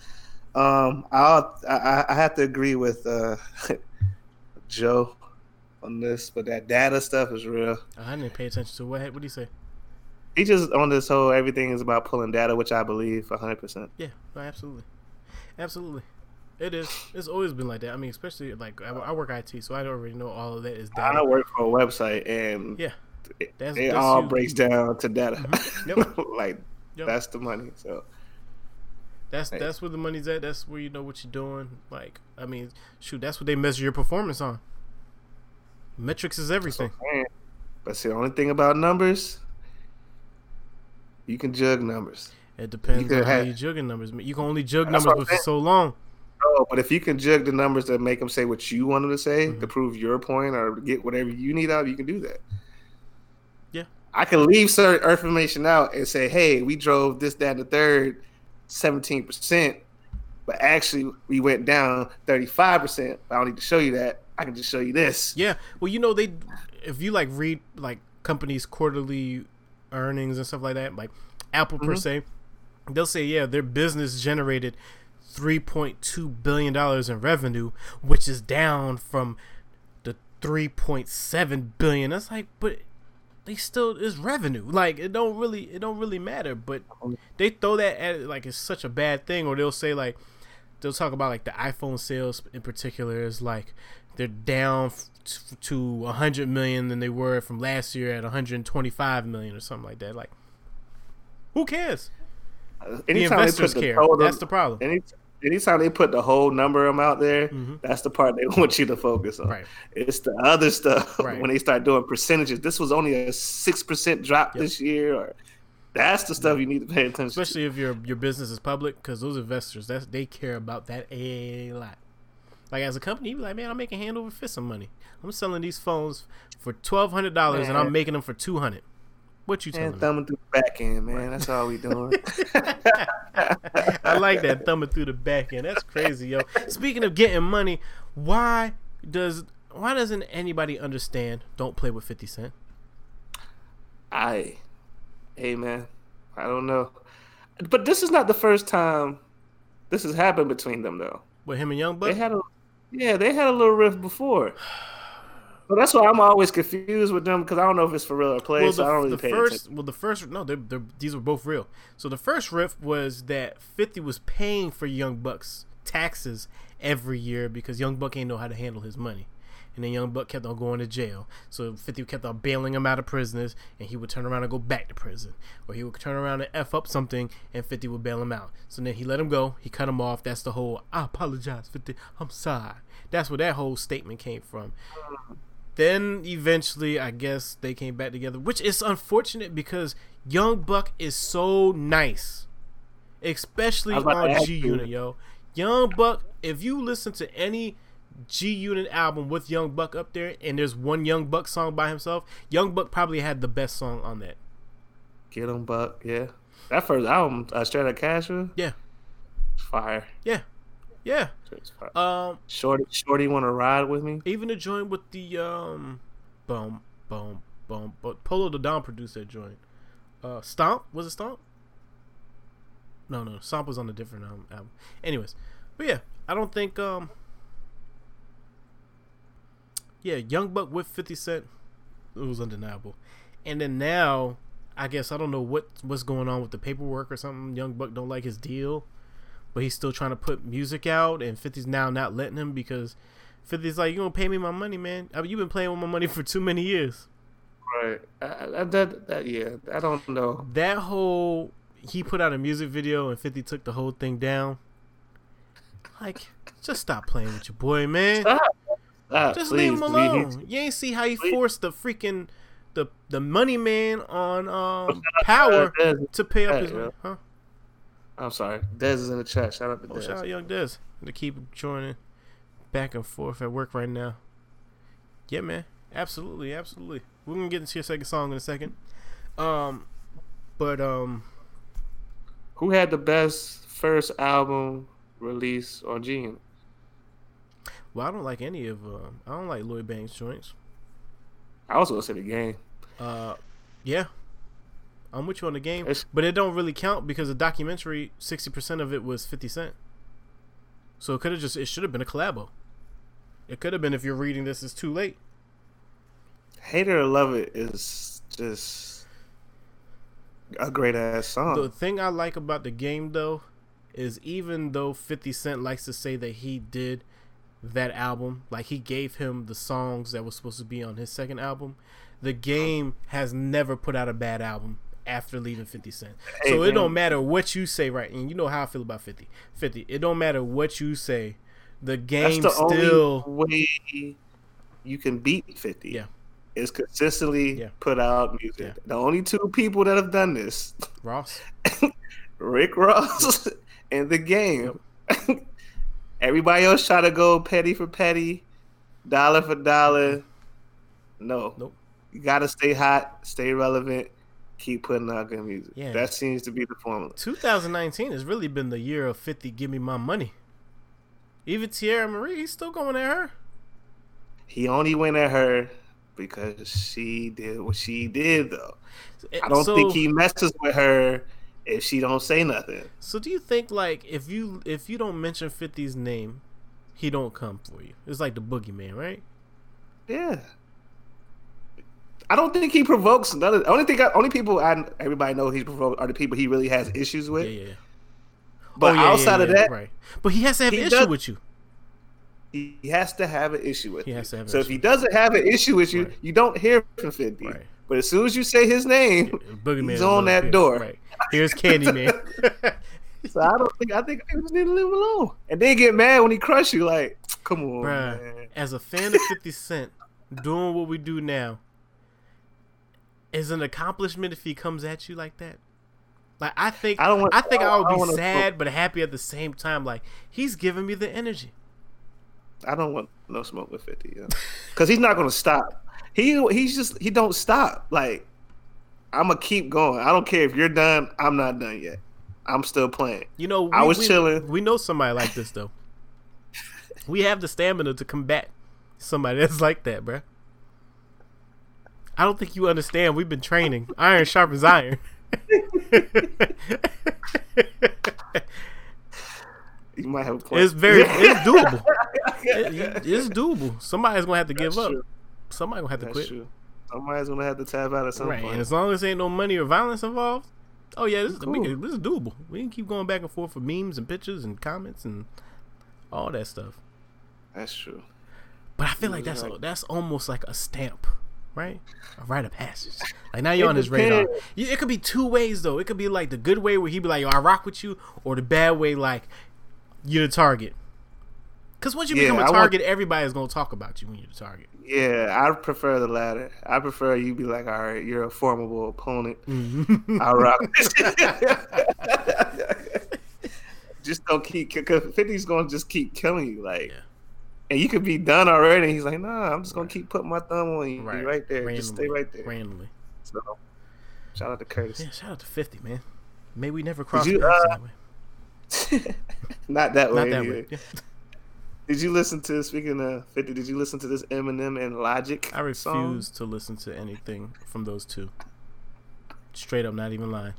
Um, I'll, I I have to agree with uh, [LAUGHS] Joe on this, but that data stuff is real. I didn't pay attention to what. What do you say? He just on this whole everything is about pulling data, which I believe 100. percent Yeah, no, absolutely, absolutely. It is. It's always been like that. I mean, especially like I, I work IT, so I already know all of that is data. I work for a website, and Yeah, it, That's- it that's all you. breaks down to data. Mm-hmm. Yep. [LAUGHS] like Yep. that's the money. So That's Hey. that's where the money's at. That's where you know what you're doing. Like, I mean, shoot, that's what they measure your performance on. Metrics is everything. See, the only thing about numbers, you can jug numbers. It depends on how have- you jugging numbers. You can only jug numbers but for so long. Oh, but if you can jug the numbers that make them say what you want them to say Mm-hmm. to prove your point or get whatever you need out, you can do that. Yeah. I can leave certain information out and say, "Hey, we drove this, that, and the third, seventeen percent, but actually we went down thirty-five percent. I don't need to show you that. I can just show you this." Yeah. Well, you know they, if you like read like companies' quarterly earnings and stuff like that, like Apple per mm-hmm. se, they'll say yeah their business generated three point two billion dollars in revenue, which is down from the three point seven billion. That's like, but they still is revenue. Like it don't really it don't really matter. But um, they throw that at it like it's such a bad thing, or they'll say like they'll talk about like the iPhone sales in particular is like they're down f- to 100 million than they were from last year at 125 million or something like that. Like, who cares? Anytime investors care. That's the problem. Any, anytime they put the whole number them out there, that's the part they [LAUGHS] want you to focus on. Mm-hmm. Right. It's the other stuff [LAUGHS] Right. when they start doing percentages. This was only a six percent drop this year, or that's the stuff you need to pay attention. Especially if your your business is public, because those investors that's they care about that a lot. Like as a company, you be like, man, I'm making hand over fist some money. I'm selling these phones for twelve hundred dollars, and I'm making them for two hundred. What you to. telling me? thumbing through the back end, man. That's all we doing. [LAUGHS] I like that thumbing through the back end. That's crazy, yo. Speaking of getting money, why does why doesn't anybody understand? Don't play with Fifty Cent. I, hey man, I don't know, but this is not the first time this has happened between them though. With him and Young Buck? They had a, yeah, they had a little rift before. [SIGHS] So that's why I'm always confused with them because I don't know if it's for real or play. well, so the, I don't really the pay first, attention. well, the first, no, they're, they're, these were both real. So the first riff was that Fifty was paying for Young Buck's taxes every year because Young Buck ain't know how to handle his money, and then Young Buck kept on going to jail. So Fifty kept on bailing him out of prisoners, and he would turn around and go back to prison, or he would turn around and f up something, and Fifty would bail him out. So then he let him go. He cut him off. That's the whole I apologize, Fifty. I'm sorry. That's where that whole statement came from. Then eventually, I guess they came back together, which is unfortunate because Young Buck is so nice, especially I was about to on G. Unit, yo. Young Buck, if you listen to any G Unit album with Young Buck up there, and there's one Young Buck song by himself, Young Buck probably had the best song on that. Get 'em, Buck. Yeah, that first album, uh, Straight Outta Cashville, Yeah, fire. yeah, yeah. Um, Shorty, Shorty, want to ride with me? even the joint with the um, boom, boom, boom, but Polow da Don produced that joint. Uh, Stomp was it Stomp? No, no, Stomp was on a different um, album. Anyways, but yeah, I don't think um, yeah, Young Buck with Fifty Cent, it was undeniable, and then now. I guess I don't know what what's going on with the paperwork or something. Young Buck don't like his deal, but he's still trying to put music out, and 50's now not letting him because 50's like, you gonna pay me my money, man. I mean, you've been playing with my money [LAUGHS] for too many years. Right. I, I, that, that, yeah, I don't know. That whole he put out a music video and 50 took the whole thing down. Like, just stop playing with your boy, man. Stop. Stop, Just please, leave him please. alone. You ain't see how he Please. forced the freaking the the money man on um power Dez. to pay up his yeah. huh? I'm sorry. Dez is in the chat. Shout out to Oh, Dez. shout out Young Dez to keep joining back and forth at work right now. Yeah, man, absolutely, absolutely. We're gonna get into your second song in a second. Um, but um, Who had the best first album release on G Unit? Well, I don't like any of um, I don't like Lloyd Banks joints. I was gonna say the game. Uh, yeah, I'm with you on the game, It's- but it don't really count because the documentary, sixty percent of it was Fifty Cent. So it could have just it should have been a collabo. It could have been if you're reading this, it's too late. Hate It or Love It is just a great ass song. The thing I like about the game though is even though 50 Cent likes to say that he did that album, like he gave him the songs that was supposed to be on his second album, the game has never put out a bad album after leaving 50 Cent. Hey, so it man. don't matter what you say right and you know how I feel about 50. 50, it don't matter what you say. The That's game the still only way you can beat 50. Yeah. Is consistently Yeah. put out music. Yeah. The only two people that have done this, Ross. [LAUGHS] Rick Ross [LAUGHS] and the game. [LAUGHS] Everybody else try to go petty for petty, dollar for dollar. No. Nope. You gotta stay hot, stay relevant, keep putting out good music. Yeah. That seems to be the formula. 2019 has really been the year of 50 give me my money. Even Teairra Mari, he's still going at her. He only went at her because she did what she did though. Eh, I don't So- think he messes with her if she don't say nothing. So do you think like if you if you don't mention 50's name, he don't come for you? It's like the boogeyman, right? Yeah. I don't think he provokes of only thing I, only people I everybody know he's provoked are the people he really has issues with. Yeah, yeah. yeah. But Oh, yeah, yeah, outside of that, right? But he has to have an issue with you. he has to have an issue with He you. has to have an so if he doesn't have an issue with you, Right. you don't hear from 50. Right. But as soon as you say his name, Boogeyman he's on that door. Right. Here's Candyman. [LAUGHS] So I don't think I think people just need to leave him alone. And then get mad when he crush you. Like, come on, Bruh, man. as a fan of 50 Cent, doing what we do now is an accomplishment if he comes at you like that. Like I think I don't want- I think I I would I be wanna- sad but happy at the same time. Like he's giving me the energy. I don't want no smoke with 50, yeah. Cause he's not gonna stop. He he's just he don't stop. Like, I'm gonna keep going. I don't care if you're done. I'm not done yet. I'm still playing. You know, we, I was we- chilling. We know somebody like this though. [LAUGHS] we have the stamina to combat somebody that's like that, bruh. I don't think you understand. We've been training. Iron sharpens iron. [LAUGHS] You might have. It's very, it's [LAUGHS] doable. It- it's doable. Somebody's gonna have to give That's up. Somebody gonna have to That's quit. true. Somebody's gonna have to tap out at some Right, point. and as long as there ain't no money or violence involved, oh yeah, this is, we can, this is doable. We can keep going back and forth for memes and pictures and comments and all that stuff. That's true. But I feel like that's right. that's almost like a stamp, right? A rite of passage. Like now you're on his radar. It could be two ways though. It could be like the good way where he'd be like, "Yo, I rock with you," or the bad way like you're the target. Because once you Yeah, become a I want- target, everybody's gonna talk about you when you're the target. Yeah, I prefer the latter. I prefer you be like, all right, you're a formidable opponent. Mm-hmm. I'll rock. [LAUGHS] [LAUGHS] just don't keep because 50's gonna just keep killing you, like, Yeah. and you could be done already. And he's like, nah, I'm just gonna keep putting my thumb on you, right, right there. Just stay right there. Randomly. So, shout out to Curtis. Yeah, shout out to 50, man. May we never cross you, paths uh, that way. [LAUGHS] Not that way. Not that either. way. Yeah. Did you listen to speaking of 50? Did you listen to this Eminem and Logic? I song? refuse to listen to anything from those two. Straight up, not even lying.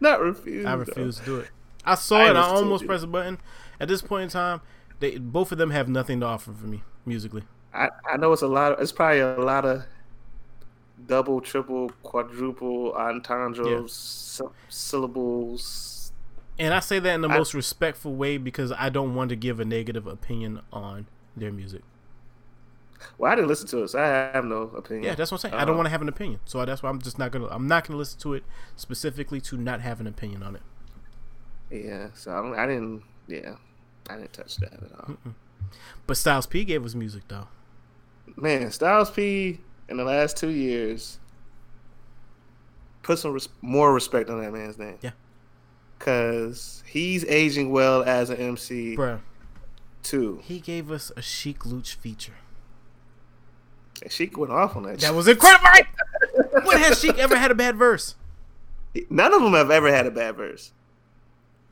Not refuse. I though. refuse to do it. I saw I it. I almost pressed a button. At this point in time, they both of them have nothing to offer for me musically. I, I know it's a lot. Of, it's probably a lot of double, triple, quadruple entendre Yeah. syllables. And I say that in the I- most respectful way because I don't want to give a negative opinion on their music. Well, I didn't listen to it, so I have no opinion. Yeah, that's what I'm saying. I don't Uh, want to have an opinion, so that's why I'm just not gonna. I'm not gonna listen to it specifically to not have an opinion on it. Yeah, so I, don't, I didn't. Yeah, I didn't touch that at all. But Styles P gave us music though. Man, Styles P in the last two years put some res- more respect on that man's name. Yeah. Cause he's aging well as an MC Bruh, too. he gave us a Sheek Louch feature. And Sheek went off on that. That was incredible. Right? when has Sheek ever had a bad verse? None of them have ever had a bad verse.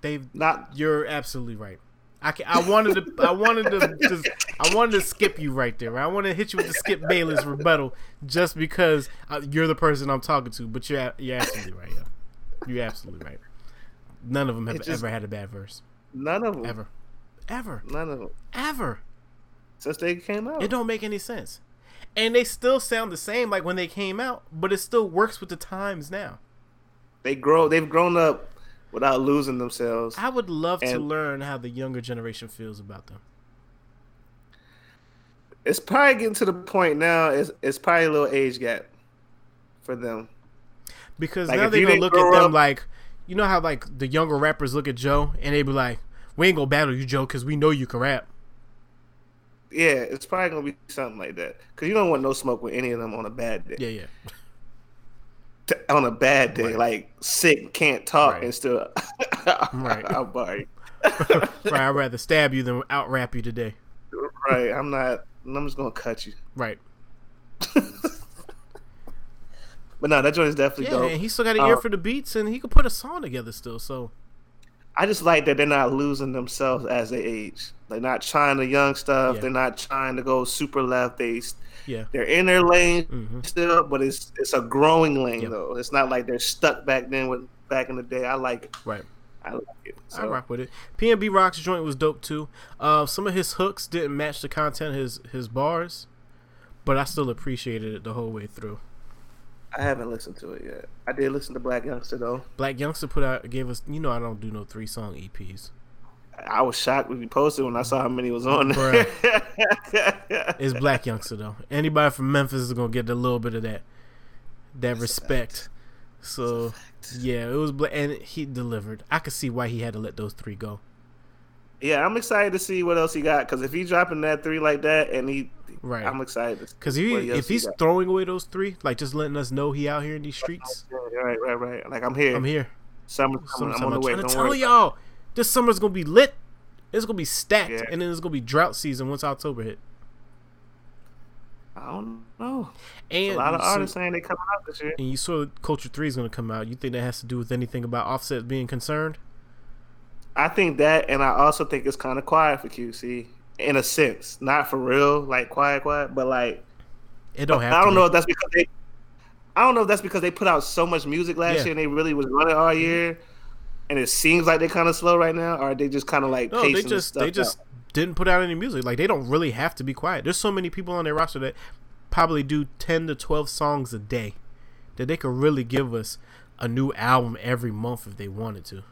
They've Not You're absolutely right. I, can, I wanted to I wanted to just I wanted to skip you right there. I wanted to hit you with the Skip Bayless rebuttal just because uh, you're the person I'm talking to. But you're you're absolutely right. Yeah. You're absolutely right. None of them have just- ever had a bad verse none of them. ever, ever, None of them ever. since they came out. It don't make any sense. And they still sound the same like when they came out, but it still works with the times now. They grow. They've grown up without losing themselves. I would love to learn how the younger generation feels about them. It's probably getting to the point now. It's it's probably a little age gap for them. Because Like, now they're gonna look at them up- like, you know how like the younger rappers look at Joe and they be like, "We ain't gonna battle you, Joe, because we know you can rap." Yeah, it's probably gonna be something like that. Cause you don't want no smoke with any of them on a bad day. Yeah, yeah. T- On a bad day, Right. like sick, can't talk, Right. and still. [LAUGHS] Right. I'll you. [LAUGHS] right, I'd rather stab you than out rap you today. Right. I'm not. I'm just gonna cut you. Right. [LAUGHS] But no, that joint is definitely Yeah, dope. and he still got an ear Um, for the beats, and he could put a song together still. So I just like that they're not losing themselves as they age. They're not trying the young stuff. Yeah. They're not trying to go super left. They yeah, they're in their lane Mhm. still, but it's it's a growing lane Yep. though. It's not like they're stuck back then with back in the day. I like it. right. I like it. I So, rock with it. PNB Rock's joint was dope too. Uh, some of his hooks didn't match the content of his his bars, but I still appreciated it the whole way through. I haven't listened to it yet. I did listen to Blac Youngsta though. Blac Youngsta put out gave us. You know, I don't do no three song E EPs. I was shocked when you posted when I saw how many was on there. [LAUGHS] It's Blac Youngsta though. Anybody from Memphis is gonna get a little bit of that that respect. So yeah, it was Bla- and he delivered. I could see why he had to let those three go. Yeah, I'm excited to see what else he got because if he's dropping that three like that and he, Right. I'm excited. Because he, if, he's he throwing away those three, like just letting us know he out here in these streets, right, right, right. Like I'm here. I'm here. Summer's coming. I'm on the I'm way. trying to tell worry. y'all, this summer's gonna be lit. It's gonna be stacked, Yeah. and then it's gonna be drought season once October hit. I don't know. And A lot of artists saying they coming out this year. and you saw Culture Three is gonna come out. You think that has to do with anything about Offset being concerned? I think that, and I also think it's kind of quiet for QC in a sense, not for real, like quiet, quiet, but like It don't have. I don't be. know if that's because they. I don't know if that's because they put out so much music last Yeah. year and they really was running all mm-hmm. year, and it seems like they're kind of slow right now, or they just kind of like No, they just they just out? didn't put out any music. Like they don't really have to be quiet. There's so many people on their roster that probably do ten to twelve songs a day that they could really give us a new album every month if they wanted to.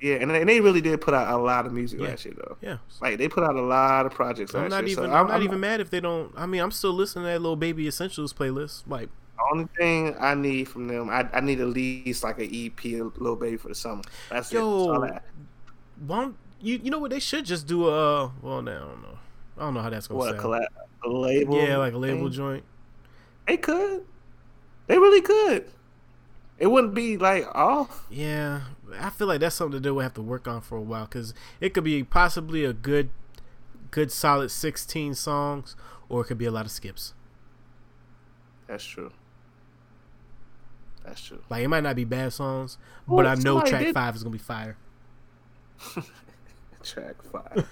Yeah, and they, and they really did put out a lot of music Yeah. last year though. Yeah. Like they put out a lot of projects I'm not year. even so I'm, not even mad if they don't I mean I'm still listening to that Lil Baby essentials playlist. Like The only thing I need from them, I, I need at least like an EP, a Lil Baby for the summer. That's it. That's yo I- why don't you you know what they should just do a well no, I don't know. I don't know how that's gonna what a, sound. collab, a label? yeah, like a label thing? joint. They could. They really could. It wouldn't be like off. Yeah, I feel like that's something that they will have to work on for a while because it could be possibly a good, good solid sixteen songs, or it could be a lot of skips. That's true. That's true. Like it might not be bad songs, Well, but I know track did- five is gonna be fire. [LAUGHS] Track five.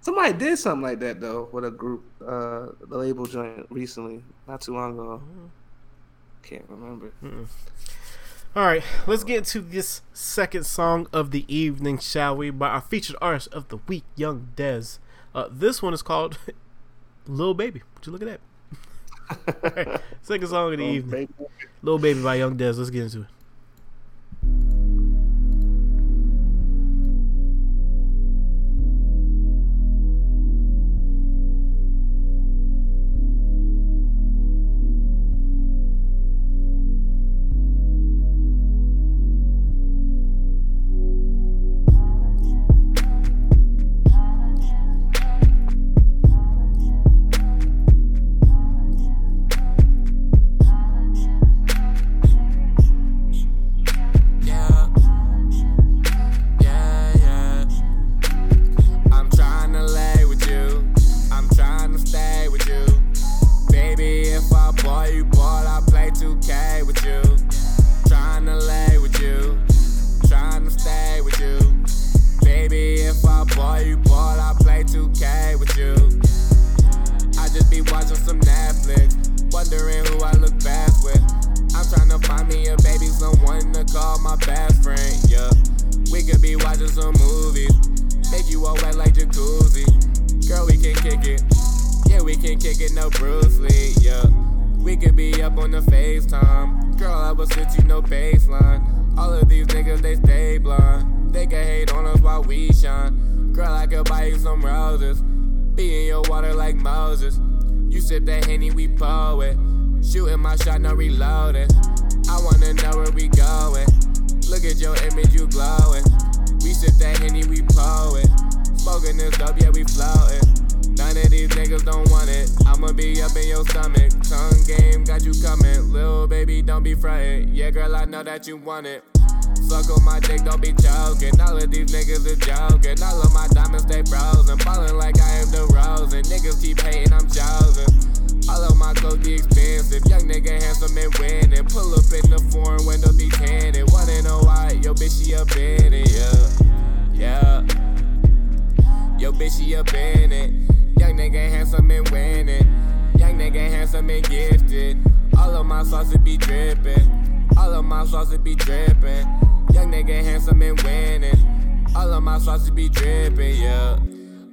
Somebody did something like that though with a group, uh, the label joint recently, not too long ago. Can't remember. All right, let's get into this second song of the evening, shall we? By our featured artist of the week, Young Dez. Uh, this one is called [LAUGHS] "Little Baby." Would you look at that? Right, [LAUGHS] second song of the Oh, evening, baby. "Little Baby" by Young Dez. Let's get into it. Smoking this yeah, we floating. None of these niggas don't want it. I'ma be up in your stomach. Tongue game got you coming. Little baby, don't be frightened. Yeah, girl, I know that you want it. Suck on my dick, don't be joking. All of these niggas is joking. All of my diamonds stay frozen. Ballin' like I am the rose. And niggas keep hating, I'm chosen. All of my clothes be expensive. Young nigga handsome and winning. Pull up in the foreign window, be tinted. Wanna know why? Yo, bitch, she up in it, yeah. Yeah. Yo, bitch, she up in it. Young nigga handsome and winning. Young nigga handsome and gifted. All of my sauce it be dripping. All of my sauce it be dripping. Young nigga handsome and winning. All of my sauce it be dripping, yeah.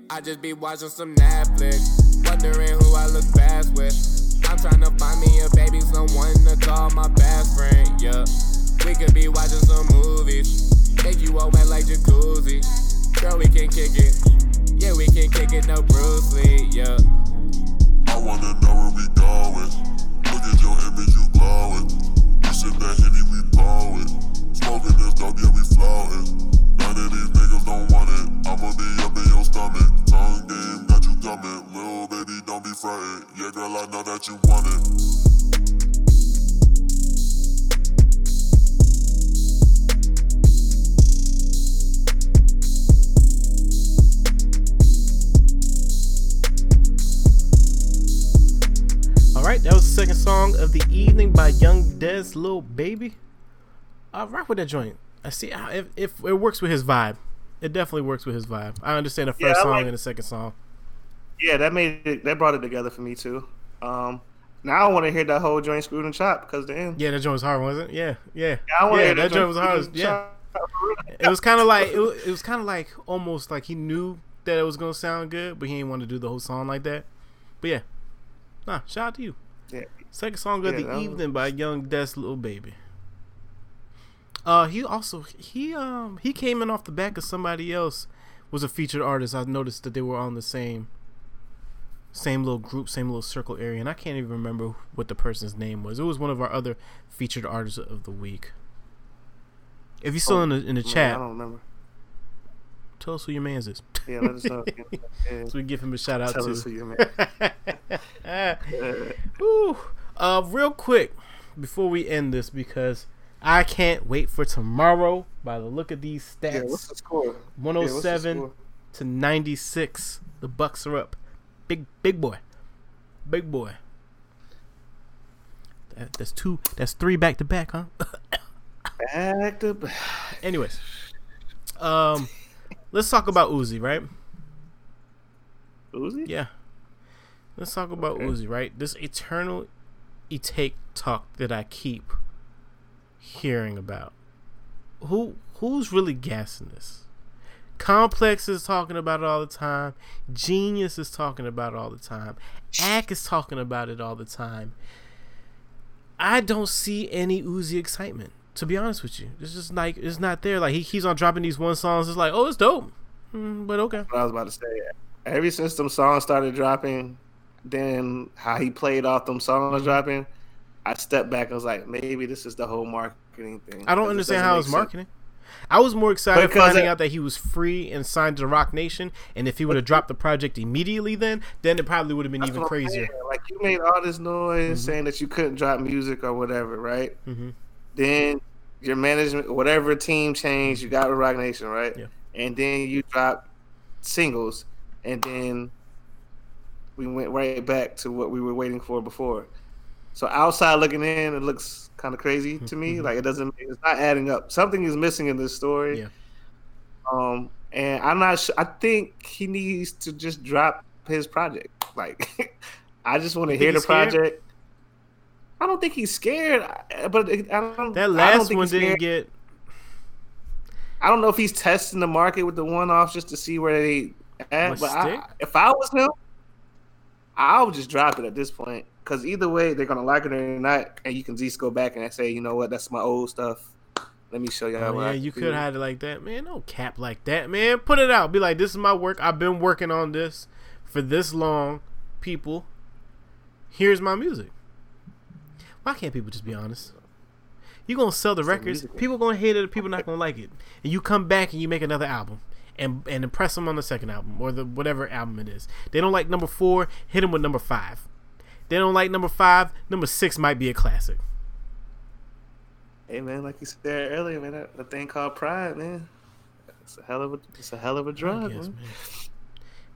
I just be watching some Netflix. Wondering who I look best with. I'm trying to find me a baby, someone to call my best friend, yeah. We could be watching some movies, make you all wet like jacuzzi. Girl, we can kick it, yeah, we can kick it, no Bruce Lee, yeah. I wanna know where we going. Look at your image, you glowing. You sip that Henny, we blowing. Smoking this dope, yeah, we floating. None of these niggas don't want it. I'ma be up in your stomach. Tongue game got you coming. Little baby, don't be frightened. Yeah, girl, I know that you want it. All right, that was the second song of the evening by Young Dez, Little Baby. I rock with that joint. I see how if, if it works with his vibe. It definitely works with his vibe. I understand the first I song like- and the second song. Yeah, that made it. That brought it together for me too. Um, now I want to hear that whole joint screwed and chopped because the end. Yeah, that joint was hard, wasn't it? Yeah, yeah, I wanna yeah. hear That joint was hard. Yeah, Chopped [LAUGHS] for real. it was kind of like it was, it was kind of like almost like he knew that it was gonna sound good, but he didn't want to do the whole song like that. But yeah, nah, shout out to you. Yeah. Second song of Yeah, the that was- evening by Young Dez Little Baby. Uh, he also he um he came in off the back of somebody else was a featured artist. I noticed that they were on the same same little group, same little circle area, and I can't even remember what the person's name was. It was one of our other featured artists of the week. If you're still in the in the Man, chat, I don't remember. Tell us who your man's is, Yeah, let us know. Yeah. [LAUGHS] so we give him a shout out Tell to. us who you man. [LAUGHS] Whew. Uh, real quick before we end this, because I can't wait for tomorrow. By the look of these Yeah, what's stats, the score? Yeah, one what's hundred the score? to ninety six. The Bucks are up. Big big boy, big boy. That, that's two. That's three back to back, huh? Back to back. Anyways, um, [LAUGHS] let's talk about Uzi, right? Uzi? Yeah. Let's talk about Okay. Uzi, right? This eternal e take talk that I keep hearing about. Who who's really gassing this? Complex is talking about it all the time. Genius is talking about it all the time. Ack is talking about it all the time. I don't see any Uzi excitement. To be honest with you, it's just like it's not there. Like he keeps on dropping these one songs. It's like, oh, it's dope, mm, but okay. What I was about to say. Ever since them songs started dropping, then how he played off them songs dropping, I stepped back. I was like, maybe this is the whole marketing thing. I don't understand how it's marketing. I was more excited Because finding it- out that he was free and signed to Roc Nation, and if he would have dropped the project immediately, then then it probably would have been even crazier. saying. Like you made all this noise Mm-hmm. saying that you couldn't drop music or whatever, right? Mhm. Then your management, whatever team changed, you got with Roc Nation, right? Yeah. And then you drop singles, and then we went right back to what we were waiting for before. So outside looking in, it looks kind of crazy to me. Like it doesn't, it's not adding up. Something is missing in this story. Mm-hmm. Yeah. Um, and I'm not sure. I think he needs to just drop his project. Like, [LAUGHS] I just want to hear the scared? I don't think he's scared, but I don't. That don't last think one didn't get. I don't know if he's testing the market with the one offs just to see where they at. But I, if I was him, I would just drop it at this point because either way they're gonna like it or not, and you can just go back and say, you know what, that's my old stuff. Let me show y'all. Oh, yeah, I you could do." have it like that, man. No cap like that, man. Put it out. Be like, this is my work. I've been working on this for this long. People, here's my music. Why can't people just be honest? You gonna sell the records. music. People gonna hate it. People not gonna like it. And you come back and you make another album. And, and impress them on the second album or the whatever album it is. They don't like number four, hit them with number five. They don't like number five, number six might be a classic. Hey man, like you said earlier, man, that, that thing called pride, man. It's a hell of a, it's a hell of a drug, man. man.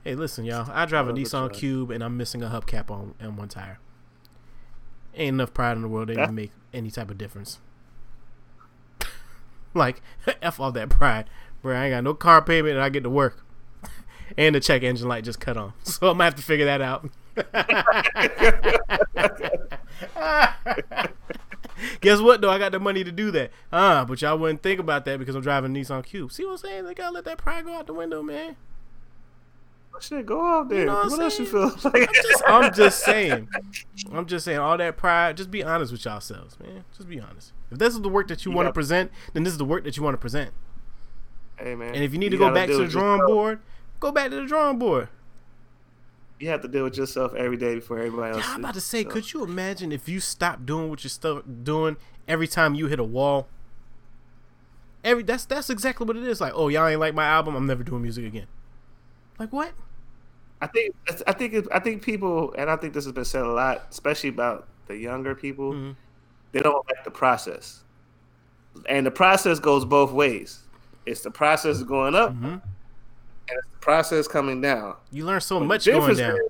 Hey, listen, y'all. I drive a Nissan. Cube and I'm missing a hubcap on, on one tire. Ain't enough pride in the world to Yeah. even make any type of difference. [LAUGHS] like, [LAUGHS] F all that pride. Bro, I ain't got no car payment and I get to work. [LAUGHS] and the check engine light just cut on. So I'm going to have to figure that out. Guess what, though? I got the money to do that. Ah, but y'all wouldn't think about that because I'm driving a Nissan Cube. See what I'm saying? They got to let that pride go out the window, man. Shit, go out there. know what I'm what else you feel [LAUGHS] like? I'm just, I'm just saying. [LAUGHS] I'm just saying. All that pride. Just be honest with yourselves, man. Just be honest. If this is the work that you, You want to present, then this is the work that you want to present. hey man. And if you need to go back to the drawing yourself. board, go back to the drawing board. you have to deal with yourself every day before everybody else. Yeah, I'm about to say, So, could you imagine if you stopped doing what you're still doing every time you hit a wall? Every that's that's exactly what it is. Like, oh, y'all ain't like my album. I'm never doing music again. Like what? I think I think it, I think people, and I think this has been said a lot, especially about the younger people. Mm-hmm. They don't like the process, and the process goes both ways. It's the process going up, Mm-hmm. and it's the process coming down. You learn so But much going down. is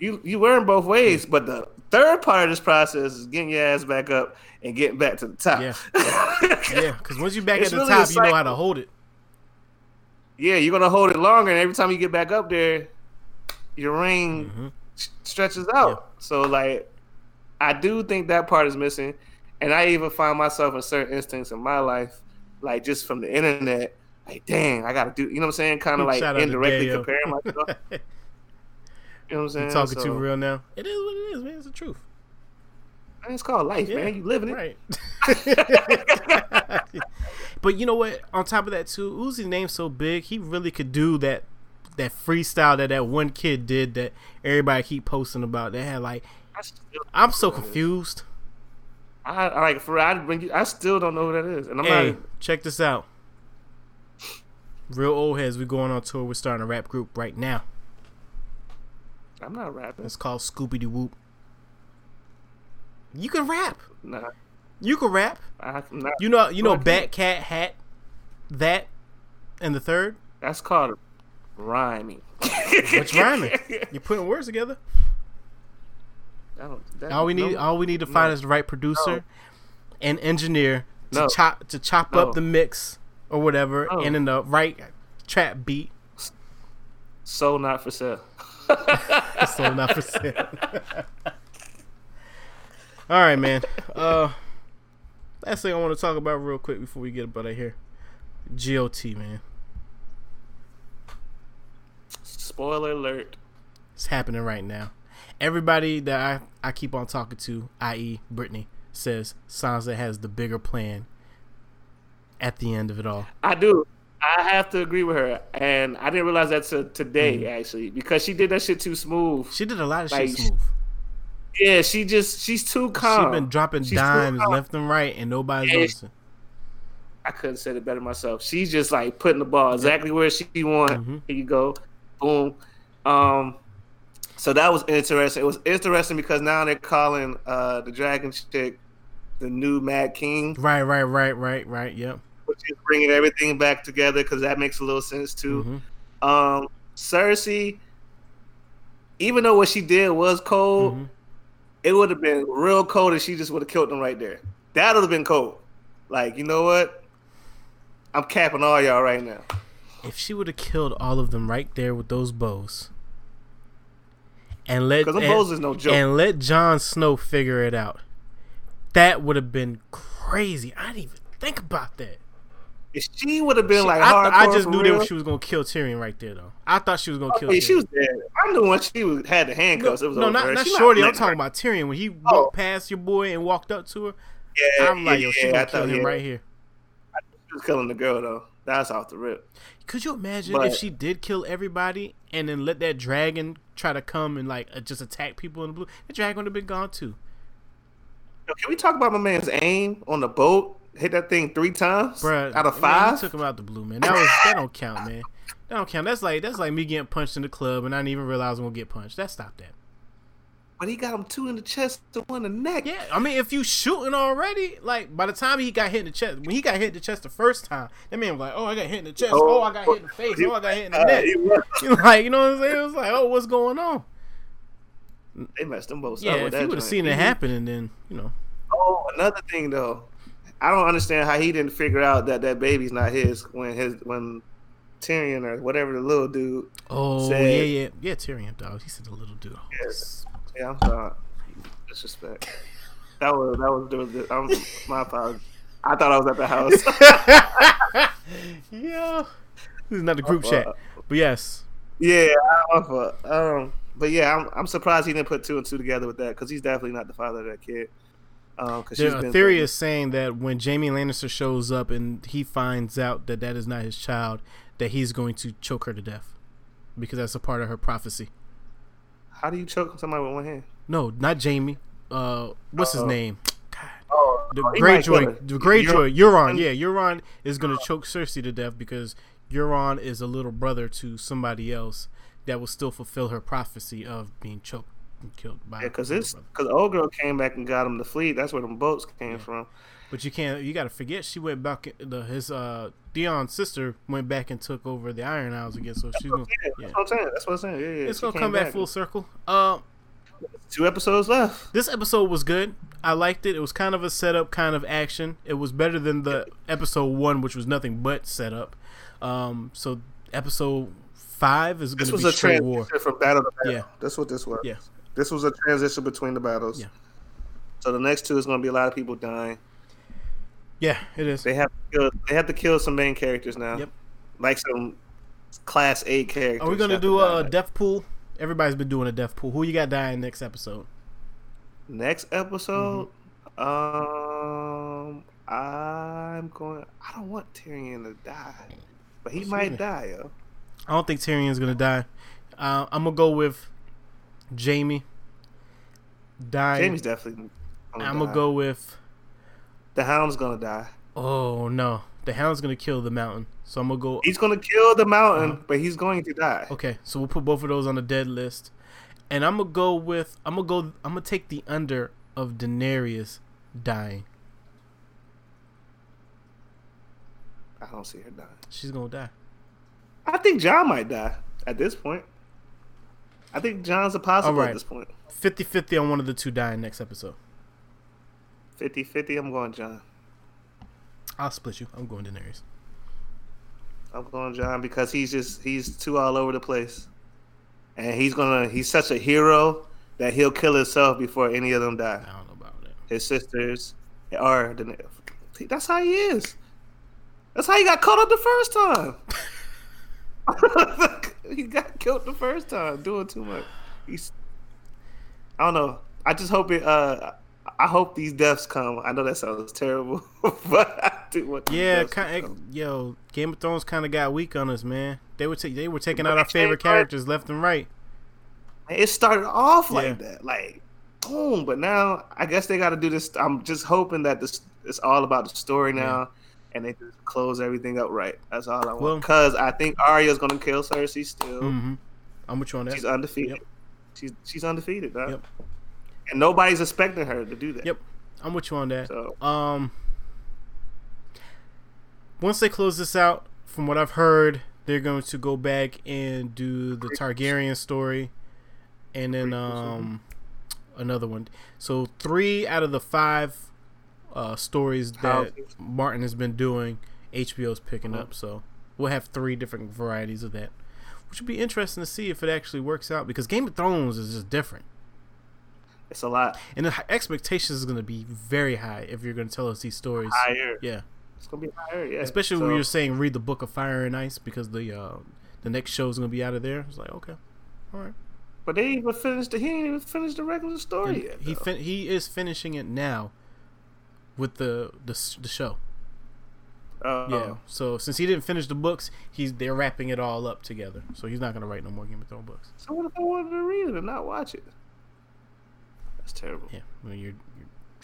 You you learn both ways, but the third part of this process is getting your ass back up and getting back to the top. Yeah. [LAUGHS] Yeah, because once you're back It's at the really top, you know how to hold it. Yeah, you're gonna hold it longer, and every time you get back up there, your ring Mm-hmm. s- stretches out. So like, I do think that part is missing, and I even find myself in certain instances in my life, like just from the internet, like dang, I gotta do, you know what I'm saying? Kind of like Shout out to indirectly comparing myself. [LAUGHS] You know what I'm saying? You talking So, too real now? It is what it is, man. It's the truth. man, It's called life, Yeah, man. You living it. Right. [LAUGHS] [LAUGHS] but you know what? On top of that too, Uzi's name's so big, he really could do that that freestyle that that one kid did that everybody keep posting about. That had like, I'm so confused. I, I like for real, I, when you, I still don't know who that is, and I'm Hey, not. check this out. Real old heads, we're going on tour. We're starting a rap group right now. I'm not rapping. It's called Scooby Doo Whoop. You can rap. Nah, You can rap. Not. You know, you know, No, Bat Cat Hat, that, and the third. That's called rhyming. What's rhyming? [LAUGHS] You're putting words together. I don't- that- All we need, no. all we need to find no. is the right producer and engineer to No. chop to chop No. up the mix or whatever, No. and in the right trap beat. So not for sale. [LAUGHS] So not for sale. [LAUGHS] all right, man. Uh, last thing I want to talk about real quick before we get about out of here, GOT, man. Spoiler alert. It's happening right now. Everybody that I, I keep on talking to, i.e., Brittany, says Sansa has the bigger plan at the end of it all. I do. I have to agree with her, and I didn't realize that to today Mm. actually because she did that shit too smooth. She did a lot of Like, shit smooth. Yeah, she just she's too calm. She's been dropping She's dimes left and right, and nobody's noticing. I couldn't said it better myself. She's just like putting the ball exactly where she want. Mhm. Here you go, boom. Um, so that was interesting. It was interesting because now they're calling uh the dragon chick the new Mad King, Right, right, right, right, right. Yep. which is bringing everything back together because that makes a little sense too. Mhm. Um, Cersei, even though what she did was cold, Mhm. It would have been real cold if she just would have killed them right there. That would have been cold. Like, you know what? I'm capping all y'all right now. If she would have killed all of them right there with those bows, and let and, bows is no joke. and let Jon Snow figure it out, that would have been crazy. I didn't even think about that. If she would have been like I, I just knew real, that she was gonna kill Tyrion right there, though. I thought she was gonna kill. Tyrion. she was dead. I knew when she was, had the no, handcuffs, it was no, not not She Shorty. I'm talking about Tyrion when he Oh. walked past your boy and walked up to her. Yeah, I'm like, yo, she yeah, gonna I kill thought, him yeah, right here. She was killing the girl though. That's off the rip. Could you imagine But- if she did kill everybody and then let that dragon try to come and like uh, just attack people in the blue? The dragon would have been gone too. Can we talk about my man's aim on the boat? Hit that thing three times Bruh, out of man, five. he took him out the blue, man. That was that don't count, man. That don't count. That's like that's like me getting punched in the club and I didn't even realize I'm gonna get punched. That stopped that. but he got him two in the chest, to one in the neck. Yeah, I mean, if you shooting already, like by the time he got hit in the chest, when he got hit in the chest the first time, that man was like, "Oh, I got hit in the chest. Oh, I got hit in the face. Oh, I got hit in the Uh, neck." You [LAUGHS] like, you know what I'm saying? It was like, "Oh, what's going on?" they messed them both Yeah, up. with if that you would have seen it He- happen, and then you know, Oh, another thing though, I don't understand how he didn't figure out that that baby's not his when his when Tyrion or whatever the little dude. oh Said- yeah, yeah, yeah, Tyrion dog. He said the little dude. Yes. Yeah, I'm sorry. Disrespect. That was that was, that was the, I'm, my apologies. I thought I was at the house. [LAUGHS] yeah, this is not the group chat, but yes, Yeah, I don't know if, um, but yeah, I'm, I'm surprised he didn't put two and two together with that because he's definitely not the father of that kid. Cause she's The been theory through- is saying that when Jaime Lannister shows up and he finds out that that is not his child, that he's going to choke her to death because that's a part of her prophecy. How do you choke somebody with one hand? No, not Jaime. Uh, what's his Uh-oh. name? Oh, The oh, he might Greyjoy. The Greyjoy. Euron- Euron. Yeah, Euron is going to choke Cersei to death because Euron is a little brother to somebody else that will still fulfill her prophecy of being choked and killed by. Yeah, because her this brother. because old girl came back and got him to flee. That's where them boats came from. But you can't. You got to forget she went back. The his uh Theon's sister went back and took over the Iron Isles again. So she's gonna. Yeah, Yeah. that's what I'm saying. That's what I'm saying. Yeah, yeah. It's she gonna come back, full circle. Uh, Two episodes left. this episode was good. I liked it. It was kind of a setup, kind of action. It was better than the episode one, which was nothing but setup. Um, so episode five is going to was be a straight war. from battle to battle. Yeah. That's what this was. Yeah. This was a transition between the battles. Yeah. So the next two is going to be a lot of people dying. Yeah, it is. They have to kill, they have to kill some main characters now. Yep. Like some class A characters. Are we gonna do a die. death pool? Everybody's been doing a death pool. Who you got dying next episode? next episode? Mm-hmm. Um, I'm going. I don't want Tyrion to die, but he What's might die, yo. I don't think Tyrion's gonna die. Uh, I'm gonna go with Jaime. Die. Jaime's definitely. Gonna I'm die. gonna go with. The Hound's gonna die. Oh no, the Hound's gonna kill the Mountain. So I'm gonna go. He's gonna kill the Mountain, Uh-huh. but he's going to die. Okay, so we'll put both of those on the dead list, and I'm gonna go with. I'm gonna go. I'm gonna take the under of Daenerys dying. I don't see her dying. She's gonna die. I think Jon might die at this point. I think Jon's a possible Alright. at this point. 50-50 on one of the two dying next episode. 50-50, I'm going Jon. I'll split you. I'm going Daenerys. I'm going Jon because he's just he's too all over the place. And he's gonna he's such a hero that he'll kill himself before any of them die. I don't know about that. His sisters are the that's how he is. That's how he got caught up the first time. [LAUGHS] [LAUGHS] he got killed the first time doing too much. He's I don't know. I just hope it uh I hope these deaths come. I know that sounds terrible, [LAUGHS] but I do want Yeah, kind yo, Game of Thrones kind of got weak on us, man. They were ta- they were taking out our favorite characters left and right. It started off Yeah. like that, like boom. But now I guess they got to do this. I'm just hoping that this it's all about the story now, and they just close everything up right. That's all I Well- want. Because I think Arya's gonna kill Cersei still. hmm I'm with you on that. She's undefeated. Yep. She's she's undefeated, dog. Yep. and nobody's expecting her to do that. Yep, I'm with you on that. So Um, once they close this out, from what I've heard, they're going to go back and do the Targaryen story, and then um, another one. So three out of the five uh, stories that. Martin has been doing, HBO's picking up. So we'll have three different varieties of that, which would be interesting to see if it actually works out because Game of Thrones is just different. it's a lot And the expectations is going to be very high if you're going to tell us these stories. higher. Yeah, It's gonna be higher. Yeah. especially So, when you're saying read the book of Fire and Ice because the uh, the next show is going to be out of there. It's like okay, all right. But they even finished. The, he ain't even finished the regular story And yet. he fin- he is finishing it now with the the the show. Oh. Yeah. So since he didn't finish the books, he's they're wrapping it all up together. So he's not going to write no more Game of Thrones books. So what if I wanted to read it and not watch it? That's terrible. Yeah, well, you're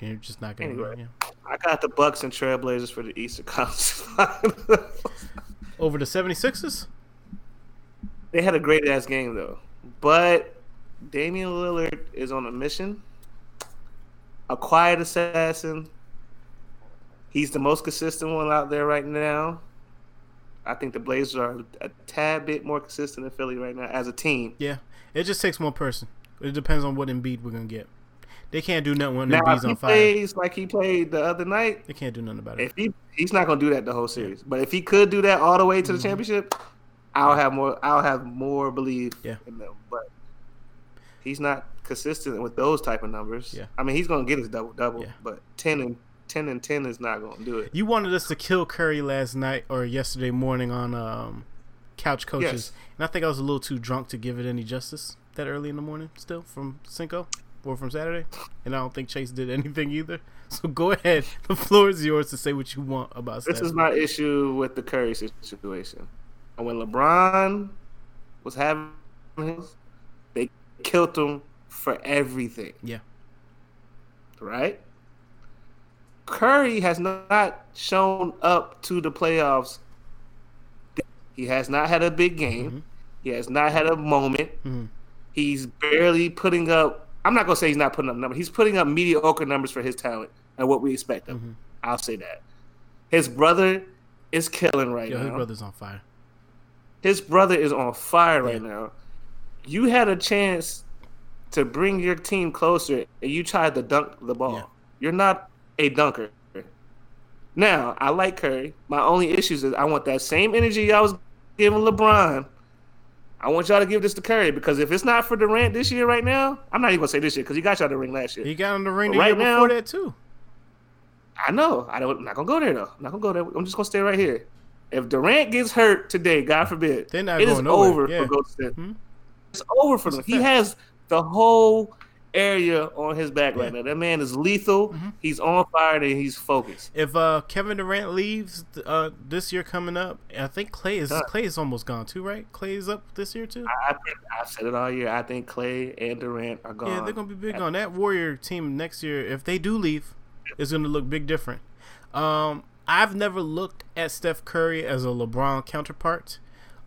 you're, you're just not going to. Anyway. Yeah. I got the Bucks and Trailblazers for the Eastern Conference. [LAUGHS] Over the 76ers? they had a great ass game though, but Damian Lillard is on a mission. A quiet assassin. He's the most consistent one out there right now. I think the Blazers are a tad bit more consistent than Philly right now as a team. Yeah. It just takes one person. It depends on what Embiid we're going to get. They can't do nothing when Now, if Embiid's he on fire. plays like he played the other night, They can't do nothing about it. if he he's not gonna do that the whole series. But if he could do that all the way to Mm-hmm. the championship, I'll have more. I'll have more belief Yeah. in them. But he's not consistent with those type of numbers. Yeah. I mean, he's gonna get his double double, Yeah. but ten and ten and ten is not gonna do it. You wanted us to kill Curry last night or yesterday morning on um couch coaches, Yes. and I think I was a little too drunk to give it any justice that early in the morning. Still from Cinco or from Saturday, and I don't think Chase did anything either. So go ahead, the floor is yours to say what you want about. This Steph. is my issue with the Curry situation. And when LeBron was having his, they killed him for everything. Yeah. Right? Curry has not shown up to the playoffs. He has not had a big game. He has not had a moment. Mhm. He's barely putting up. I'm not gonna say he's not putting up numbers. He's putting up mediocre numbers for his talent and what we expect of him. I'll say that. His brother is killing right Yo, now. his brother's on fire. His brother is on fire right Yeah. now. You had a chance to bring your team closer, and you tried to dunk the ball. Yeah. You're not a dunker. Now, I like Curry. My only issues is I want that same energy I was giving LeBron. I want y'all to give this to Curry because if it's not for Durant this year, right now, I'm not even gonna say this year because he got y'all the ring last year. He got on the ring the Right year now- before that too. I know. I don't. I'm not gonna go there though. I'm not gonna go there. I'm just gonna stay right here. If Durant gets hurt today, God forbid, it is nowhere, over yeah. for Golden State. Hmm? It's over for them. That's He has the whole area on his back right now. That man is lethal. Mm-hmm. He's on fire and he's focused. If uh, Kevin Durant leaves uh, this year coming up, I think Clay is. Clay is almost gone too, right? Clay is up this year too. I, I've said it all year. I think Clay and Durant are gone. Yeah, they're gonna be big on that Warrior team next year. If they do leave, it's gonna look big different. Um, I've never looked at Steph Curry as a LeBron counterpart.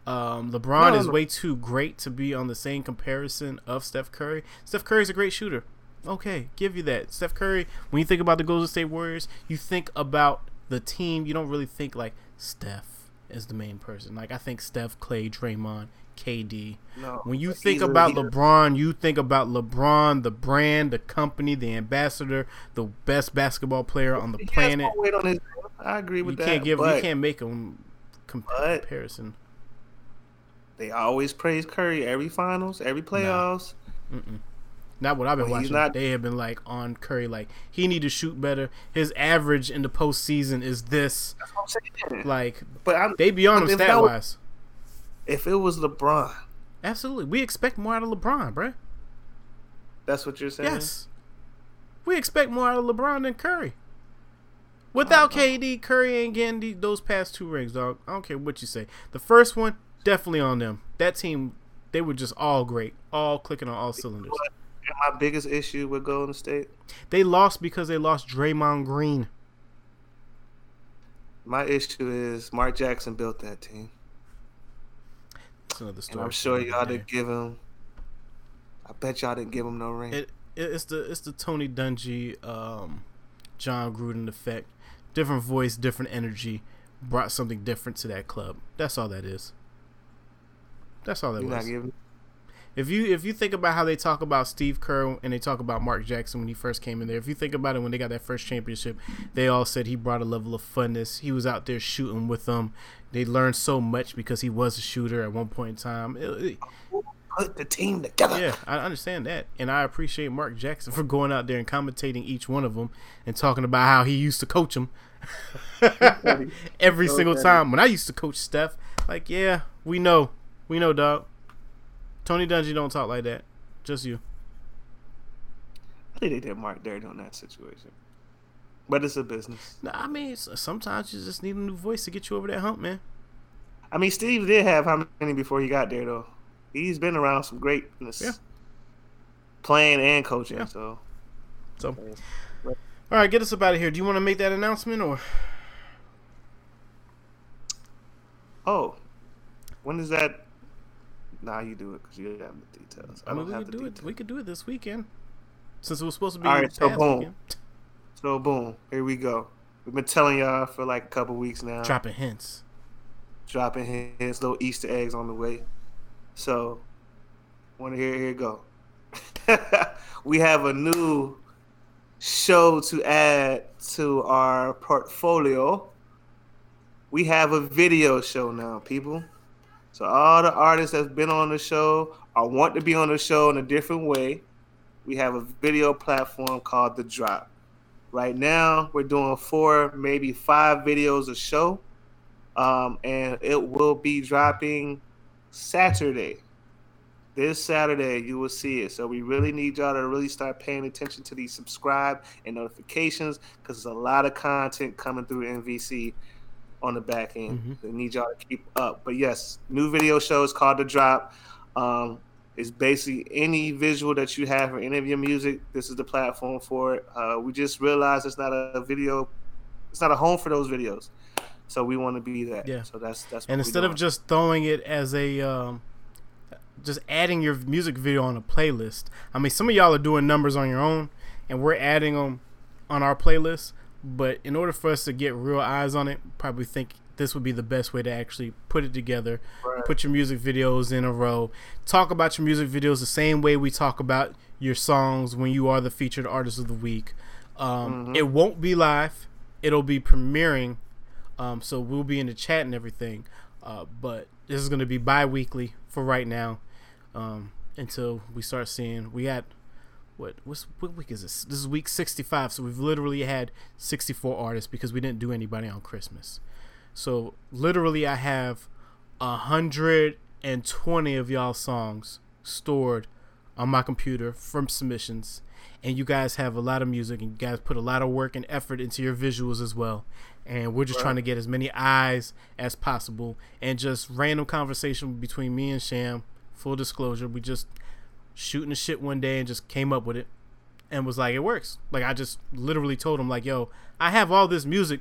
Um, LeBron No, is no. way too great to be on the same comparison of Steph Curry. Steph Curry is a great shooter. Okay, give you that. Steph Curry, when you think about the Golden State Warriors, you think about the team. You don't really think like Steph is the main person. Like I think Steph, Clay, Draymond, KD. No, When you think about. LeBron, you think about LeBron, the brand, the company, the ambassador, the best basketball player on the He planet. on I agree You with that. You can't give, you can't make them but- comparison. They always praise Curry every finals, every playoffs. Not what I've been Well, watching. not- They have been like on Curry, like he need to shoot better. His average in the postseason is this. That's what I'm saying. Like But I'm, they be on him stat wise. if it was LeBron, Absolutely, we expect more out of LeBron, bruh. that's what you're saying. Yes. We expect more out of LeBron than Curry. Without KD, Curry ain't getting the, those past two rings, dog. I don't care what you say. The first one, definitely on them. That team, they were just all great, all clicking on all cylinders. My biggest issue with Golden State, They lost because they lost Draymond Green. my issue is Mark Jackson built that team, That's another and story. I'm sure y'all didn't give him. I bet y'all didn't give him no ring. It, it it's the it's the Tony Dungy, um, Jon Gruden effect. Different voice, different energy, brought something different to that club. That's all that is. That's all that You're was. giving. If you if you think about how they talk about Steve Kerr and they talk about Mark Jackson when he first came in there, if you think about it when they got that first championship, they all said he brought a level of funness. He was out there shooting with them. They learned so much because he was a shooter at one point in time. It- it- Put the team together. yeah, I understand that, and I appreciate Mark Jackson for going out there and commentating each one of them and talking about how he used to coach them [LAUGHS] every So single funny. time. When I used to coach Steph, like, yeah, we know, we know, dog. Tony Dungy don't talk like that. Just you. I think they did Mark dirty on that situation, but it's a business. Nah, I mean, sometimes you just need a new voice to get you over that hump, man. I mean, Steve did have how many before he got there though? He's been around some greatness, Yeah. playing and coaching. Yeah. So So, all right, get us up out of here. Do you want to make that announcement or? Oh, when is that? Nah, you do it because you have the details. I, I mean, we have could do it. We could do it this weekend, since it was supposed to be All right, so boom. weekend. So boom, here we go. We've been telling y'all for like a couple weeks now, Dropping hints. dropping hints, little Easter eggs on the way. So, want to hear? Here it go. [LAUGHS] we have a new show to add to our portfolio. We have a video show now, people. So all the artists that's been on the show or want to be on the show in a different way, we have a video platform called The Drop. Right now, we're doing four, maybe five videos a show. um, and it will be dropping Saturday. This Saturday, you will see it. So we really need y'all to really start paying attention to these subscribe and notifications because there's a lot of content coming through MVC on the back end. Mm-hmm. They need y'all to keep up. But yes, new video show is called The Drop. Um, it's basically any visual that you have for any of your music. This is the platform for it. Uh, we just realized it's not a video, it's not a home for those videos. So we want to be that. Yeah. So that's that's. and instead of just throwing it as a um, just adding your music video on a playlist i mean some of y'all are doing numbers on your own and we're adding them on our playlist but in order for us to get real eyes on it probably think this would be the best way to actually put it together Right. put your music videos in a row talk about your music videos the same way we talk about your songs when you are the featured artist of the week um, it won't be live it'll be premiering um, so we'll be in the chat and everything. Uh, but this is going to be bi-weekly for right now um, until we start seeing. We had what? What's what week is this? This is week 65. So we've literally had 64 artists because we didn't do anybody on Christmas. So literally, I have a hundred and twenty of y'all songs stored on my computer from submissions and you guys have a lot of music and you guys put a lot of work and effort into your visuals as well and we're just trying to get as many eyes as possible and just random conversation between me and sham full disclosure we just shooting the shit one day and just came up with it and was like it works. Like i just literally told him like yo i have all this music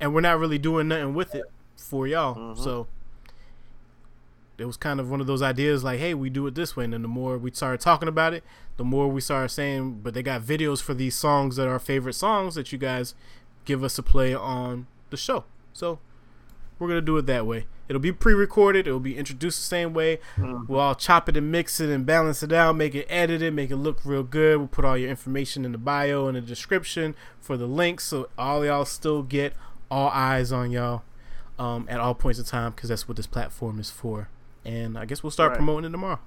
and we're not really doing nothing with it for y'all. Mm-hmm. So it was kind of one of those ideas like hey we do it this way. And then the more we started talking about it the more we started saying but they got videos for these songs that are our favorite songs that you guys give us a play on the show. So we're gonna do it that way it'll be pre-recorded it'll be introduced the same way we'll all chop it and mix it and balance it out make it edited make it look real good we'll put all your information in the bio and the description for the links so all y'all still get all eyes on y'all um, at all points in time because that's what this platform is for and i guess we'll start Right. promoting it tomorrow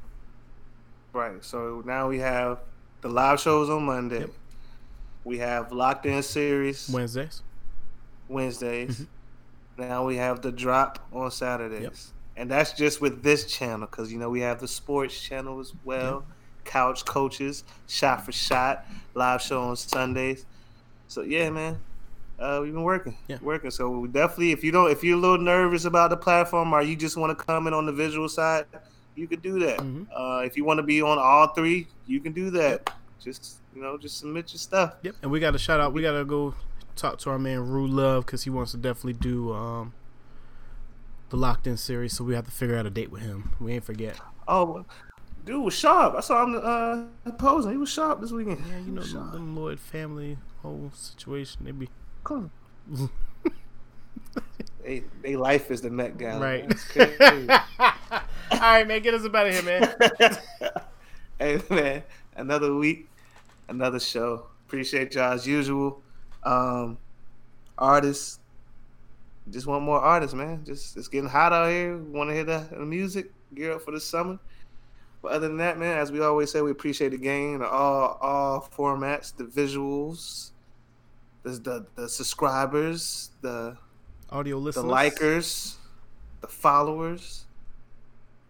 Right. So now we have the live shows on Monday. Yep. We have locked in series wednesdays Wednesdays. Now we have the drop on Saturdays. Mm-hmm. Yep. And that's just with this channel because you know we have the sports channel as well. Couch coaches, shot for shot, live show on Sundays. So yeah, man. Uh, we've been working, Yeah. working. So we definitely, if you don't, if you're a little nervous about the platform, or you just want to comment on the visual side, you could do that. Mhm. Uh, if you want to be on all three, you can do that. Just you know, just submit your stuff. Yep, and we got to shout out. We got to go talk to our man Rue Love because he wants to definitely do um, the Locked In series. So we have to figure out a date with him. We ain't forget. Oh, dude was sharp. I saw him uh, posing. He was sharp this weekend. Yeah, you know He the, sharp. the Lloyd family whole situation. They be Come [LAUGHS] they, they life is the Met Gala. Right. man. It's crazy. [LAUGHS] All right, man, get us about here, man. [LAUGHS] hey man, another week, another show. Appreciate y'all as usual. Um, artists, just want more artists, man. Just it's getting hot out here. Want to hear the, the music? Gear up for the summer. But other than that, man, as we always say, we appreciate the game, the all all formats, the visuals, the the, the subscribers, the Audio listeners, the likers, the followers,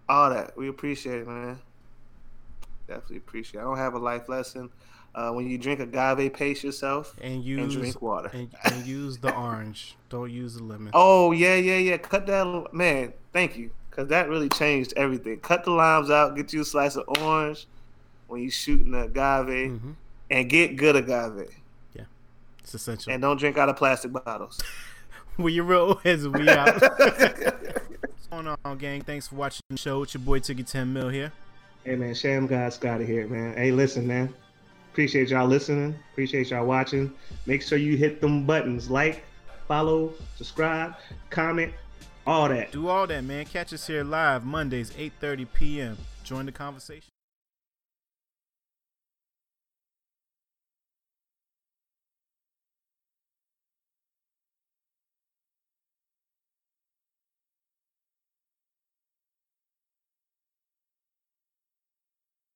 all that. We appreciate it, man. Definitely appreciate. it. I don't have a life lesson. Uh, when you drink agave, pace yourself and and use drink water. and, and use the orange. Don't use the lemon. Oh yeah, yeah, yeah. Cut that, man. Thank you, cause that really changed everything. Cut the limes out. Get you a slice of orange when you shooting the agave, hmm and get good agave. Yeah, it's essential. And don't drink out of plastic bottles. [LAUGHS] we your real heads. We out. [LAUGHS] What's going on, gang? Thanks for watching the show. It's your boy Ticket 10 Mil here. Hey man, Sham God Scotty here, man. Hey, listen, man. Appreciate y'all listening. Appreciate y'all watching. Make sure you hit them buttons like, follow, subscribe, comment, all that. Do all that, man. Catch us here live Mondays, 8:30 p.m. Join the conversation.